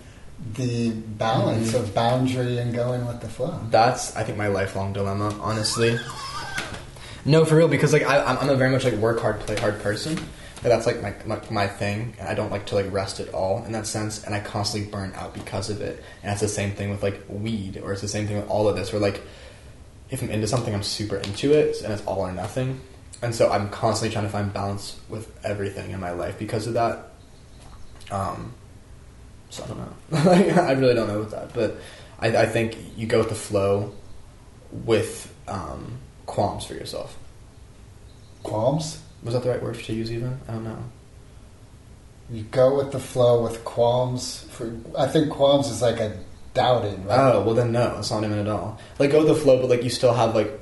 the balance Mm-hmm. of boundary and going with the flow? That's I think my lifelong dilemma, honestly. No, for real, because like I, I'm I'm a very much like work hard, play hard person. Like, that's like my, my my thing, I don't like to like rest at all in that sense. And I constantly burn out because of it. And it's the same thing with like weed, or it's the same thing with all of this. Where like if I'm into something, I'm super into it, and it's all or nothing. And so I'm constantly trying to find balance with everything in my life because of that. Um, so I don't know. I really don't know with that, but I, I think you go with the flow with um, qualms for yourself. Qualms? Was that the right word to use? Even I don't know. You go with the flow with qualms. For I think qualms is like a doubting, right? Oh well, then no, it's not even at all. Like go with the flow, but like you still have like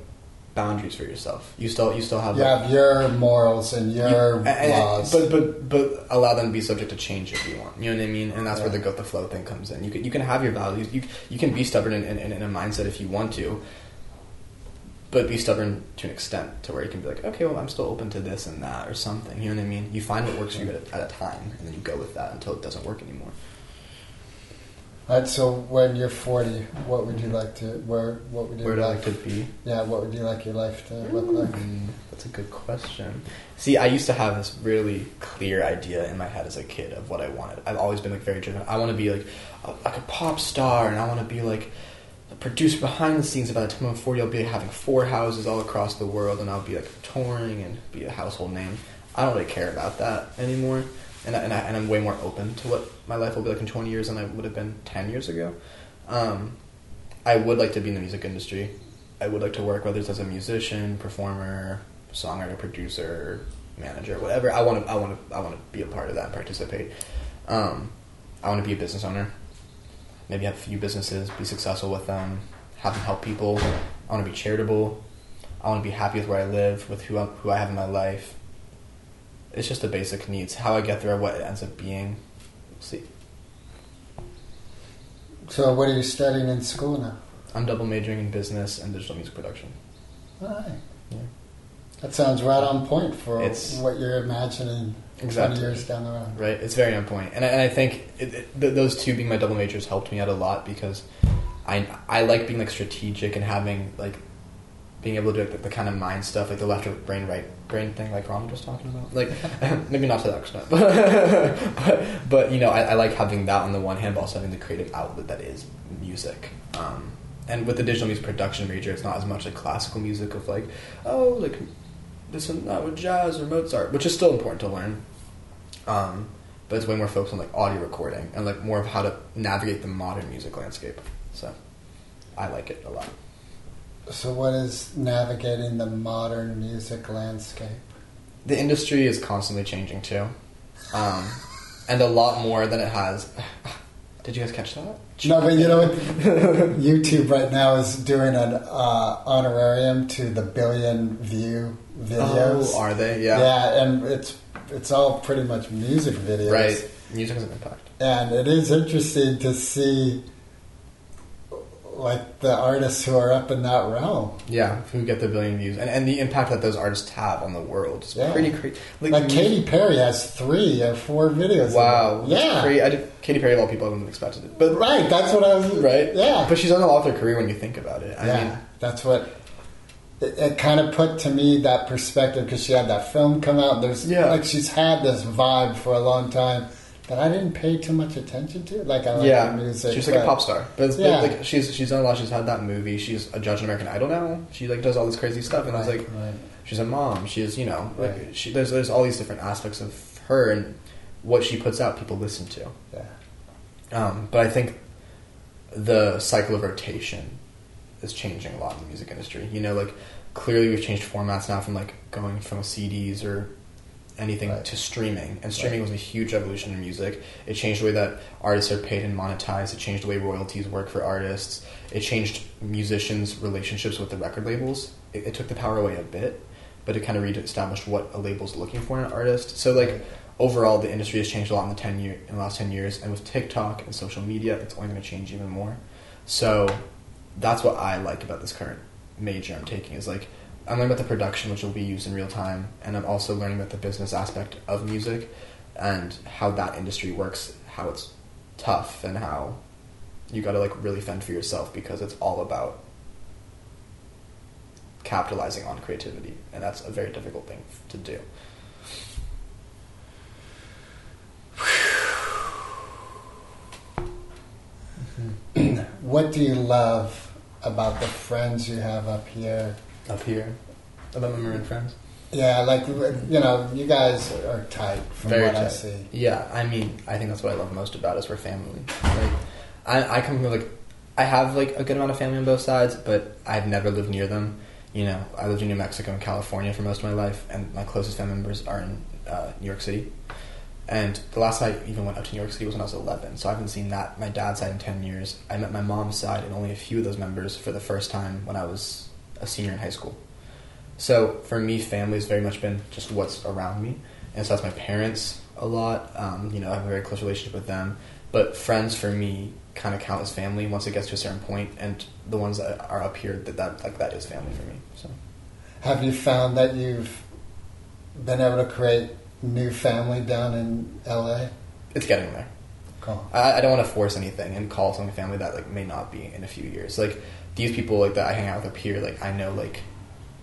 boundaries for yourself. You still you still have you like, have your morals and your and- and- laws. but but but allow them to be subject to change if you want. You know what I mean? And that's where the go with the flow thing comes in. You can you can have your values. You you can be stubborn in, in, in a mindset if you want to, but be stubborn to an extent to where you can be like, okay, well, I'm still open to this and that or something. You know what I mean? You find what works for you at a, at a time, and then you go with that until it doesn't work anymore. Right, so when you're 40, what would you like to, where, what would you Where I like, like to be? yeah, what would you like your life to look like? Mm, that's a good question. See, I used to have this really clear idea in my head as a kid of what I wanted. I've always been like very driven. I want to be like a, like a pop star, and I want to be like a producer behind the scenes. By the time I'm 40, I'll be having four houses all across the world, and I'll be like touring and be a household name. I don't really care about that anymore, and I, and, I, and I'm way more open to what my life will be like in 20 years than I would have been 10 years ago. Um, I would like to be in the music industry. I would like to work, whether it's as a musician, performer, songwriter, producer, manager, whatever. I want to, I want to, I want to be a part of that and participate. Um, I want to be a business owner. Maybe have a few businesses, be successful with them, have them help people. I want to be charitable. I want to be happy with where I live, with who I, who I have in my life. It's just the basic needs. How I get there, what it ends up being. We'll see. So what are you studying in school now? I'm double majoring in business and digital music production. Right. Yeah. That sounds right on point for It's- what you're imagining Exactly. 20 years down the road. Right, it's very on point, and I, and I think it, it, th- those two being my double majors helped me out a lot because I I like being like strategic and having like being able to do like, the, kind of mind stuff, like the left brain right brain thing, like Ron was talking about. Like maybe not to that extent, but but, but you know I, I like having that on the one hand, but also having the creative outlet that is music. Um, and with the digital music production major, it's not as much like classical music of like oh like this and that with jazz or Mozart, which is still important to learn. Um, but it's way more focused on like audio recording and like more of how to navigate the modern music landscape. So I like it a lot. So what is navigating the modern music landscape? The industry is constantly changing too. Um, and a lot more than it has. Did you guys catch that? No, but you know what? YouTube right now is doing an uh, honorarium to the billion view videos. Oh, are they? Yeah. Yeah, and it's it's all pretty much music videos. Right. Music has an impact. And it is interesting to see like the artists who are up in that realm. Yeah, who get the billion views and, and the impact that those artists have on the world is Yeah. pretty crazy. Like Katy Perry has three or four videos. Wow. of Yeah. I did, Katy Perry, of people, I wouldn't have expected it. But Right. That's what I was. right, Yeah. But she's done a lot with her career when you think about it. I yeah. mean, that's what. It, it kind of put to me that perspective because she had that film come out. There's Yeah. like she's had this vibe for a long time that I didn't pay too much attention to. Like I like yeah, music. she's like a pop star. But, it's, but, like she's she's done a lot. She's had that movie. She's a judge on American Idol now. She like does all this crazy stuff, and Right, was like right. she's a mom. She's you know like Right. she there's there's all these different aspects of her and what she puts out. People listen to. Yeah. Um, but I think the cycle of rotation is changing a lot in the music industry. You know, like clearly we've changed formats now from like going from CDs or anything Right. to streaming. And streaming Right. was a huge evolution in music. It changed the way that artists are paid and monetized. It changed the way royalties work for artists. It changed musicians' relationships with the record labels. It, it took the power away a bit, but it kind of reestablished what a label's looking for in an artist. So like overall, the industry has changed a lot in the ten year in the last ten years, and with TikTok and social media, it's only going to change even more. So that's what I like about this current major I'm taking is like I'm learning about the production, which will be used in real time, and I'm also learning about the business aspect of music and how that industry works, how it's tough, and how you got to like really fend for yourself because it's all about capitalizing on creativity, and that's a very difficult thing to do. What do you love about the friends you have up here? Up here, about my Marin friends. Yeah, like you know, you guys are tight from Very what I see. Yeah, I mean, I think that's what I love most about us. We're family. Like, I, I come from like, I have like a good amount of family on both sides, but I've never lived near them. You know, I lived in New Mexico and California for most of my life, and my closest family members are in uh, New York City. And the last time I even went up to New York City was when I was 11, so I haven't seen that my dad's side in 10 years. I met my mom's side and only a few of those members for the first time when I was a senior in high school. So for me, family has very much been just what's around me, and so that's my parents a lot. Um, you know, I have a very close relationship with them. But friends for me kind of count as family once it gets to a certain point, and the ones that are up here that, that like that is family for me. So Have you found that you've been able to create new family down in LA? it's getting there. Cool. I, I don't want to force anything and call something family that like may not be in a few years. Like these people like that I hang out with up here, like I know like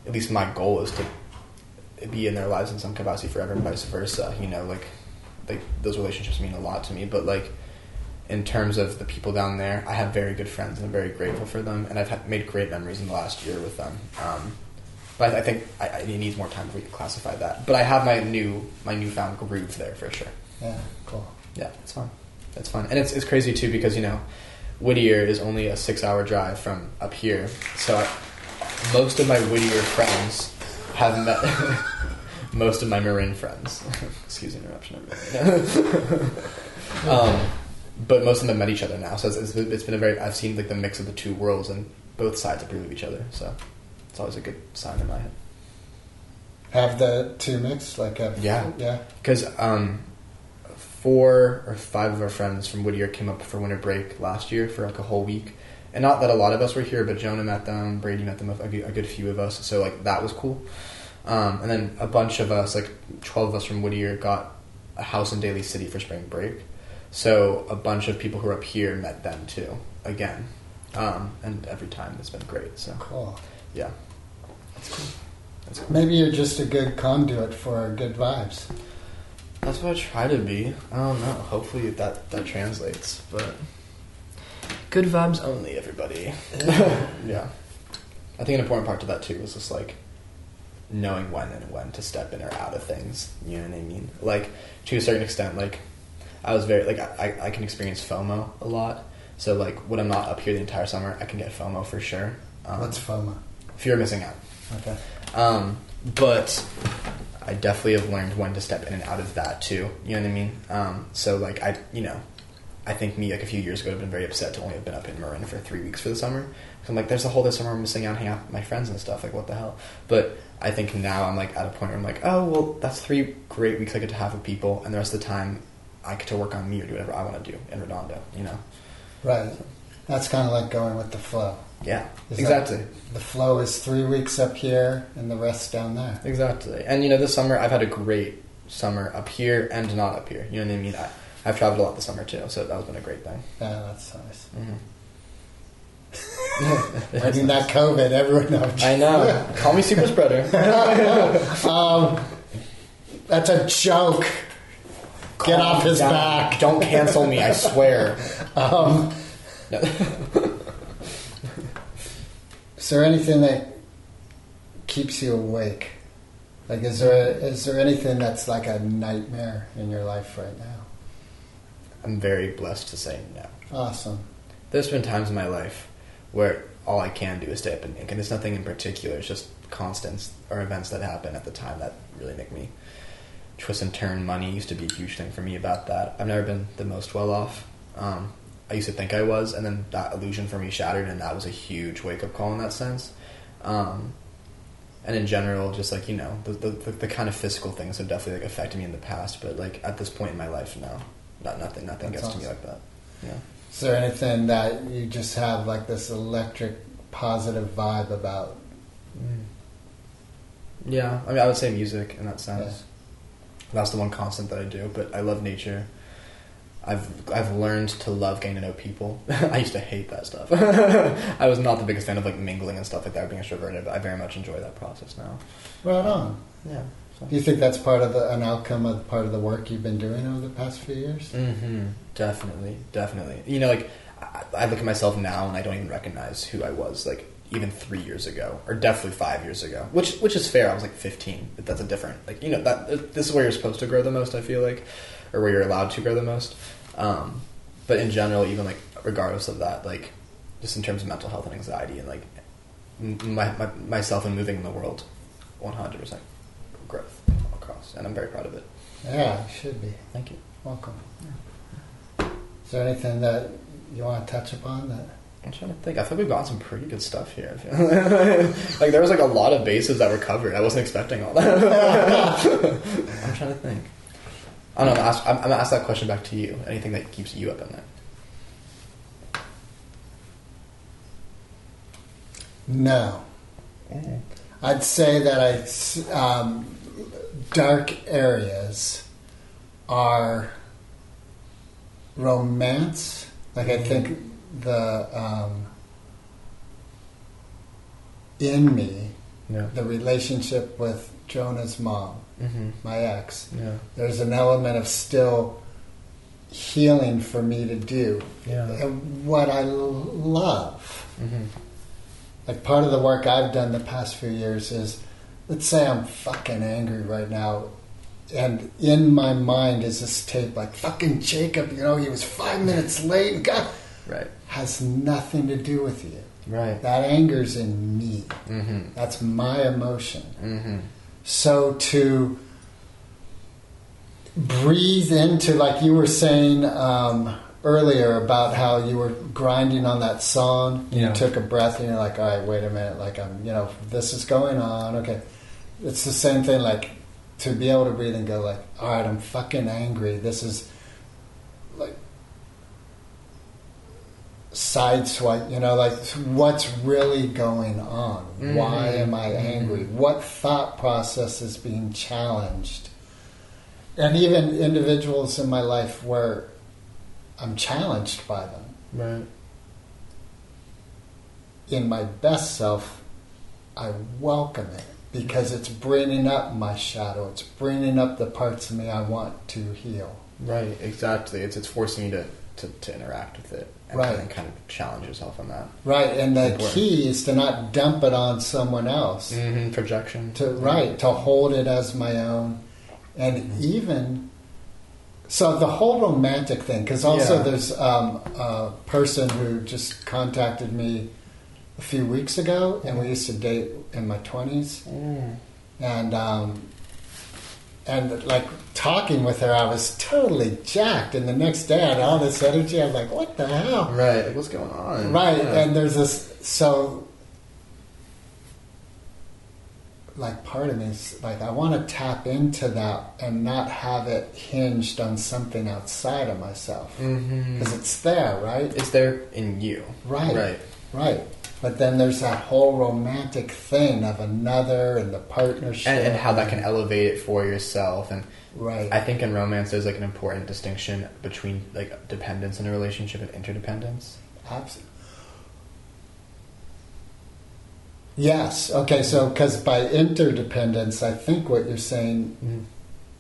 at least my goal is to be in their lives in some capacity forever and vice versa. You know, like like those relationships mean a lot to me. But like in terms of the people down there, I have very good friends and I'm very grateful for them, and I've had, made great memories in the last year with them. Um, but I, I think I, I, it needs more time for we to classify that. But I have my new my newfound groove there for sure. Yeah, cool. Yeah, it's fun. It's fun, and it's it's crazy too because you know, Whittier is only a six-hour drive from up here, so I, most of my Whittier friends have met most of my Marin friends. Excuse the interruption. um, but most of them met each other now, so it's, it's, it's been a very. I've seen like the mix of the two worlds, and both sides approve of each other. So it's always a good sign in my head. Have the two mixed? Like a, Yeah. yeah. Because um, four or five of our friends from Whittier came up for winter break last year for like a whole week. And not that a lot of us were here, but Jonah met them, Brady met them, a good, few of us. So like that was cool. Um, and then a bunch of us, like twelve of us from Whittier, got a house in Daly City for spring break. So a bunch of people who are up here met them too, again. Um, and every time it's been great. So Cool. yeah, that's cool. That's cool. Maybe you're just a good conduit for good vibes. That's what I try to be. I don't know. Hopefully that that translates, but good vibes only, everybody. yeah. I think an important part to that too is just like knowing when and when to step in or out of things. You know what I mean? Like to a certain extent, like I was very like I, I can experience FOMO a lot. So like when I'm not up here the entire summer, I can get FOMO for sure. Um, What's FOMO? fear of missing out. Okay. Um, but I definitely have learned when to step in and out of that too. You know what I mean? Um, so like I, you know, I think me like a few years ago, I've been very upset to only have been up in Marin for three weeks for the summer. I'm like, there's a whole this summer I'm missing out, hanging out with my friends and stuff. Like what the hell? But I think now I'm like at a point where I'm like, oh well, that's three great weeks I get to have with people, and the rest of the time I get to work on me or do whatever I want to do in Redondo. You know? Right. That's kind of like going with the flow. Yeah, Is exactly. the flow is three weeks up here and the rest down there. Exactly. And you know, this summer I've had a great summer up here and not up here. You know what I mean? I, I've traveled a lot this summer too, so that has been a great thing. Yeah, that's nice. Mm-hmm. Fighting that COVID, everyone knows. I know. Call me super spreader. Um, that's a joke. Get off his Don't- back. Don't cancel me. I swear. Um, No. Is there anything that keeps you awake? Like, is there is there anything that's like a nightmare in your life right now? I'm very blessed to say no. Awesome. There's been times in my life where all I can do is stay up and think, and it's nothing in particular. It's just constants or events that happen at the time that really make me twist and turn. Money used to be a huge thing for me about that. I've never been the most well off. Um, I used to think I was, and then that illusion for me shattered, and that was a huge wake up call in that sense. Um, and in general, just like you know, the, the the kind of physical things have definitely like affected me in the past, but like at this point in my life, no, not nothing, nothing That's gets to me like that. Yeah. Is there anything that you just have like this electric positive vibe about? Yeah, I mean, I would say music in that sense. Yeah. That's the one constant that I do. But I love nature. I've I've learned to love getting to know people. I used to hate that stuff. I was not the biggest fan of like mingling and stuff like that, being extroverted. But I very much enjoy that process now. Right on. Yeah. Do you think that's part of the an outcome of part of the work you've been doing over the past few years? Mm-hmm. Definitely, definitely. You know, like I, I look at myself now and I don't even recognize who I was. Like even three years ago, or definitely five years ago, which which is fair. I was like fifteen, but that's a different. Like you know that this is where you're supposed to grow the most. I feel like, or where you're allowed to grow the most. Um, but in general, even like regardless of that, like just in terms of mental health and anxiety and like my, my myself and moving in the world, one hundred percent growth across, and I'm very proud of it. Yeah, it should be. Thank you. Welcome. Is there anything that you want to touch upon that? I'm trying to think. I think we've got some pretty good stuff here. Like there was like a lot of bases that were covered. I wasn't expecting all that. I'm trying to think. I don't know. I'm, ask, I'm, I'm gonna ask that question back to you. Anything that keeps you up at night? No. I'd say that I um, dark areas are romance. Like I think the um, in me, Yeah. the relationship with Jonah's mom, Mm-hmm. my ex. Yeah. There's an element of still healing for me to do. Yeah. And what I love Mm-hmm. like part of the work I've done the past few years is let's say I'm fucking angry right now and in my mind is this tape like fucking Jacob, you know, he was five minutes late and God Right. has nothing to do with you. Right. That anger's in me. Mm-hmm. That's my emotion. So to breathe into, like you were saying um, earlier about how you were grinding on that song, Yeah. you took a breath and you're like, all right, wait a minute, like I'm, you know, this is going on. Okay, it's the same thing. Like to be able to breathe and go, like, all right, I'm fucking angry. This is like sideswipe, you know, like what's really going on? Why Mhm. am I angry? What thought process is being challenged? And even individuals in my life where I'm challenged by them. Right. In my best self, I welcome it because it's bringing up my shadow. It's bringing up the parts of me I want to heal. Right. Exactly. It's it's forcing you to, to, to interact with it and, Right. and kind of challenge yourself on that. Right, and the key is to not dump it on someone else. Mm-hmm. Projection. to right to hold it as my own and even so the whole romantic thing because also Yeah. there's um, a person who just contacted me a few weeks ago and we used to date in my 20s Mm. and um, and like talking with her, I was totally jacked. And the next day, I had all this energy. I was like, "What the hell?" Right. Like, what's going on? Right, Yeah. and there's this so like part of me is like I want to tap into that and not have it hinged on something outside of myself mm-hmm. because it's there, right? It's there in you. Right. Right. Right. But then there's that whole romantic thing of another and the partnership And, and how that can elevate it for yourself. And right. I think in romance, there's like an important distinction between like dependence in a relationship and interdependence. Abs- Yes. Okay. So, because by interdependence, I think what you're saying mm-hmm.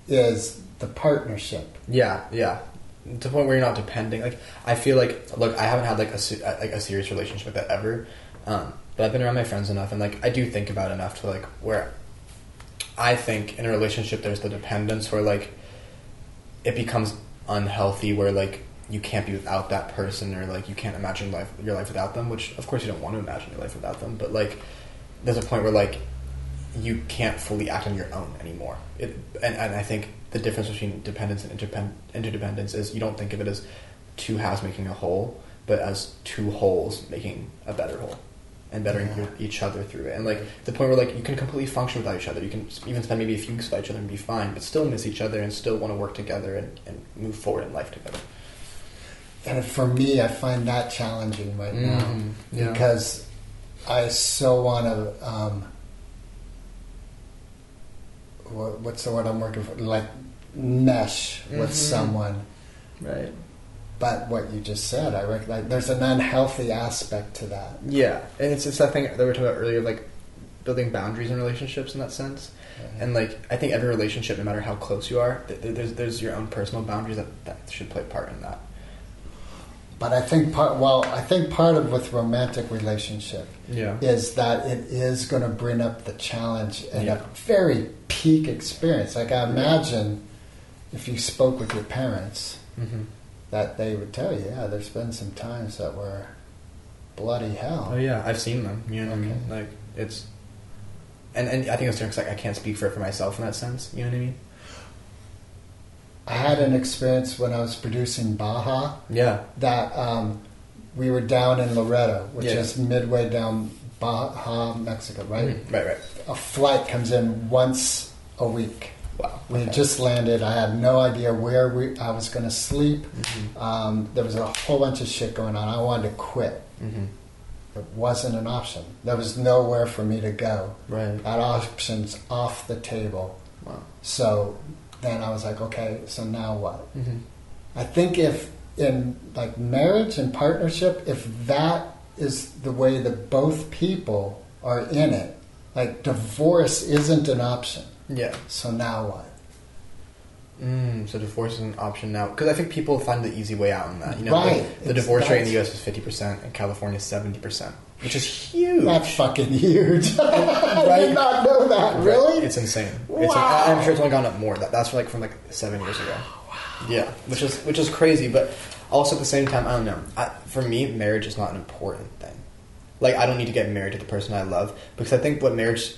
is the partnership. Yeah, yeah. To the point where you're not depending. Like I feel like, look, I haven't had like a like a serious relationship like that ever, um, but I've been around my friends enough, and like I do think about enough to like where I think in a relationship there's the dependence where like it becomes unhealthy, where like you can't be without that person, or like you can't imagine life your life without them. Which of course you don't want to imagine your life without them, but like there's a point where like you can't fully act on your own anymore. It, and, and I think the difference between dependence and interpen- interdependence is you don't think of it as two halves making a whole, but as two wholes making a better whole and bettering Yeah. each other through it. And like the point where like you can completely function without each other. You can even spend maybe a few weeks without each other and be fine, but still miss each other and still want to work together and, and move forward in life together. And for me, I find that challenging right now Mm, yeah. because I so want to. Um, what, what's the word I'm working for? Like mesh with Mhm. someone. Right. But what you just said, I reckon like, there's an unhealthy aspect to that. Yeah, and it's it's that thing that we were talking about earlier, like building boundaries in relationships in that sense. And like I think every relationship, no matter how close you are, th- th- there's there's your own personal boundaries that, that should play part in that. But I think part. Well, I think part of with romantic relationship Yeah. is that it is going to bring up the challenge and Yeah. a very peak experience. Like I imagine, if you spoke with your parents, Mm-hmm. That they would tell you, yeah, there's been some times that were bloody hell. Oh yeah, I've seen them. You know what I mean? Like it's, and and I think it's different 'cause, like I can't speak for it for myself in that sense. You know what I mean? I had an experience when I was producing Baja Yeah. that um, we were down in Loreto, which is midway down Baja, Mexico, right? Mhm. Right. Right. A flight comes in once a week. Wow. We had Okay. just landed. I had no idea where we, I was going to sleep. Mhm. Um, there was a whole bunch of shit going on. I wanted to quit. Mhm. It wasn't an option. There was nowhere for me to go. Right. That option's off the table. Wow. So then I was like, okay, so now what? Mm-hmm. I think if in like marriage and partnership, if that is the way that both people are in it, like divorce isn't an option. Yeah. So now what? Mm, so divorce is an option now because I think people find the easy way out in that. You know, Right. like, the It's- divorce rate in the U.S. is fifty percent and California is seventy percent, which is huge. That's fucking huge. I did not know that. Right. Really? It's insane. It's Wow. I'm sure it's only gone up more. That, that's like from like seven years ago. Wow. Yeah, which is which is crazy, but also at the same time, I don't know. I, for me, marriage is not an important thing. Like I don't need to get married to the person I love because I think what marriage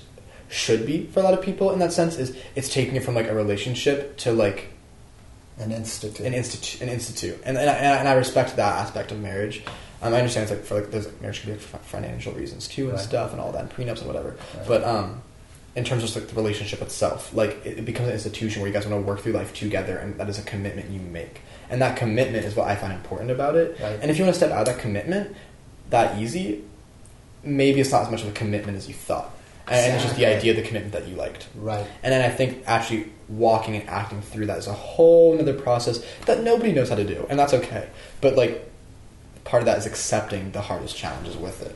should be for a lot of people in that sense is it's taking it from like a relationship to like An institute. an institute, an institute, and and I, and I respect that aspect of marriage. Um, I understand it's like for like there's marriage can be for financial reasons too and Right. stuff and all that and prenups and whatever. Right. But um, in terms of like the relationship itself, like it, it becomes an institution where you guys want to work through life together, and that is a commitment you make. And that commitment is what I find important about it. Right. And if you want to step out of that commitment that easy, maybe it's not as much of a commitment as you thought. And it's just the idea of the commitment that you liked. right. And then I think actually walking and acting through that is a whole other process that nobody knows how to do, and that's okay. But like, part of that is accepting the hardest challenges with it.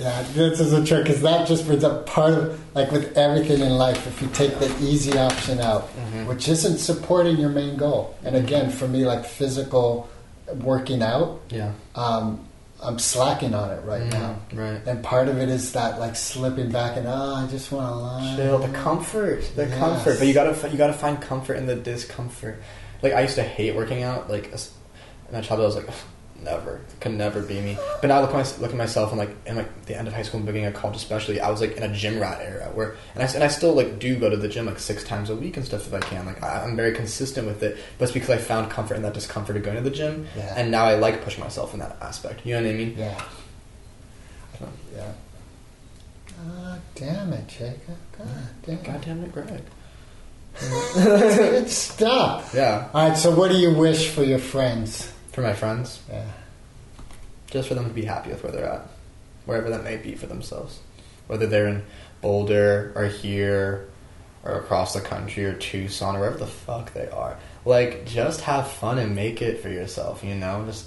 Yeah, this is a trick because that just brings up part of like with everything in life. If you take the easy option out, Mhm. which isn't supporting your main goal, and again for me, like physical working out, Yeah. um, I'm slacking on it right mm, now. Right. And part of it is that like slipping back and oh, I just want to lie. Chill. The comfort. The Yes. comfort. But you gotta you gotta find comfort in the discomfort. Like I used to hate working out. Like in my childhood, I was like, never could never be me. But now look at, my, look at myself and like in like the end of high school and beginning of college, especially, I was like in a gym rat era where, and I and I still like do go to the gym like six times a week and stuff if I can. Like I, I'm very consistent with it, but it's because I found comfort in that discomfort of going to the gym, Yeah. and now I like pushing myself in that aspect. You know what I mean? Yeah. So, Yeah. Ah, damn it, Jacob. God damn. it. God damn it, Greg. Good stuff. Yeah, All right, so what do you wish for your friends? For my friends, Yeah. just for them to be happy with where they're at, wherever that may be for themselves. Whether they're in Boulder or here or across the country or Tucson or wherever the fuck they are. Like, just have fun and make it for yourself, you know? Just,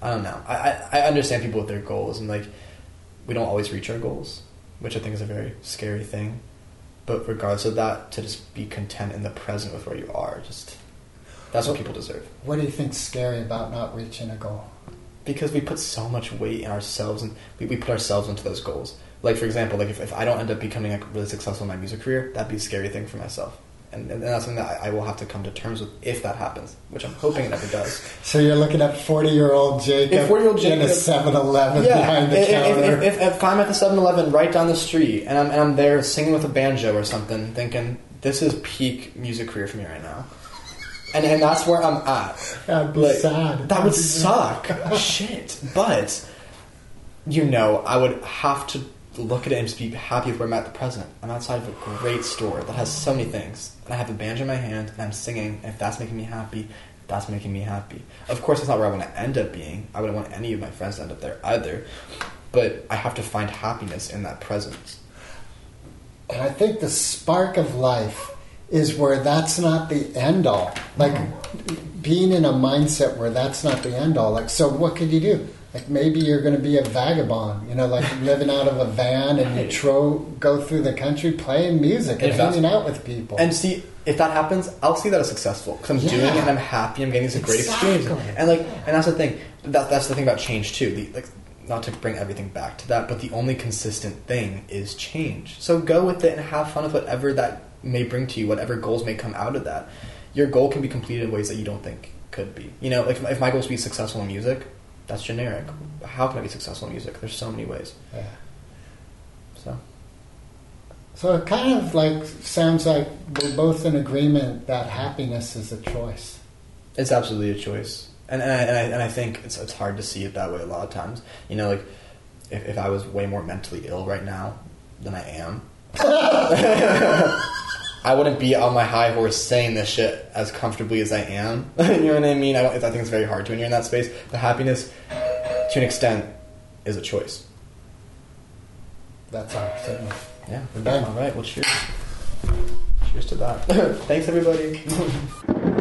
I don't know. I, I, I understand people with their goals and, like, we don't always reach our goals, which I think is a very scary thing. But regardless of that, to just be content in the present with where you are, just, that's what people deserve. What do you think's scary about not reaching a goal? because we put so much weight in ourselves and we, we put ourselves into those goals like for example like if, if i don't end up becoming like really successful in my music career that'd be a scary thing for myself and, and that's something that I, I will have to come to terms with if that happens which i'm hoping it never does So you're looking at 40 year old Jacob, 40-year-old in a Jacob- 7 Eleven behind the if, counter. if, if, if, i'm at the 7-eleven right down the street and I'm, and I'm there singing with a banjo or something thinking this is peak music career for me right now and, and that's where i'm at That'd be Like, sad. That would suck. Shit. But you know, I would have to look at it and just be happy with where I'm at the present. I'm outside of a great store that has so many things. And I have a banjo in my hand and I'm singing. And if that's making me happy, that's making me happy. Of course, that's not where I want to end up being. I wouldn't want any of my friends to end up there either. But I have to find happiness in that presence. And I think the spark of life is where that's not the end all. Like mm-hmm. being in a mindset where that's not the end all. Like, so what could you do? Like maybe you're going to be a vagabond, you know, like living out of a van and you tro- go through the country playing music and hanging out with people. And see, if that happens, I'll see that as successful because I'm doing it and I'm happy. I'm getting great Exactly. experiences, and like, and that's the thing. That, that's the thing about change too. The, like, not to bring everything back to that, but the only consistent thing is change. So go with it and have fun with whatever that may bring to you, whatever goals may come out of that. Your goal can be completed in ways that you don't think could be. You know, like if my goal is to be successful in music, that's generic. How can I be successful in music? There's so many ways. yeah. So So it kind of like sounds like we're both in agreement that happiness is a choice. It's absolutely a choice, and and I, and I, and I think it's it's hard to see it that way a lot of times. You know, like if if I was way more mentally ill right now than I am, I wouldn't be on my high horse saying this shit as comfortably as I am. you know what I mean? I, I think it's very hard to when you're in that space. The happiness, to an extent, is a choice. That's our signal. Yeah. we're Done. All right. Well, cheers. Cheers to that. Thanks, everybody.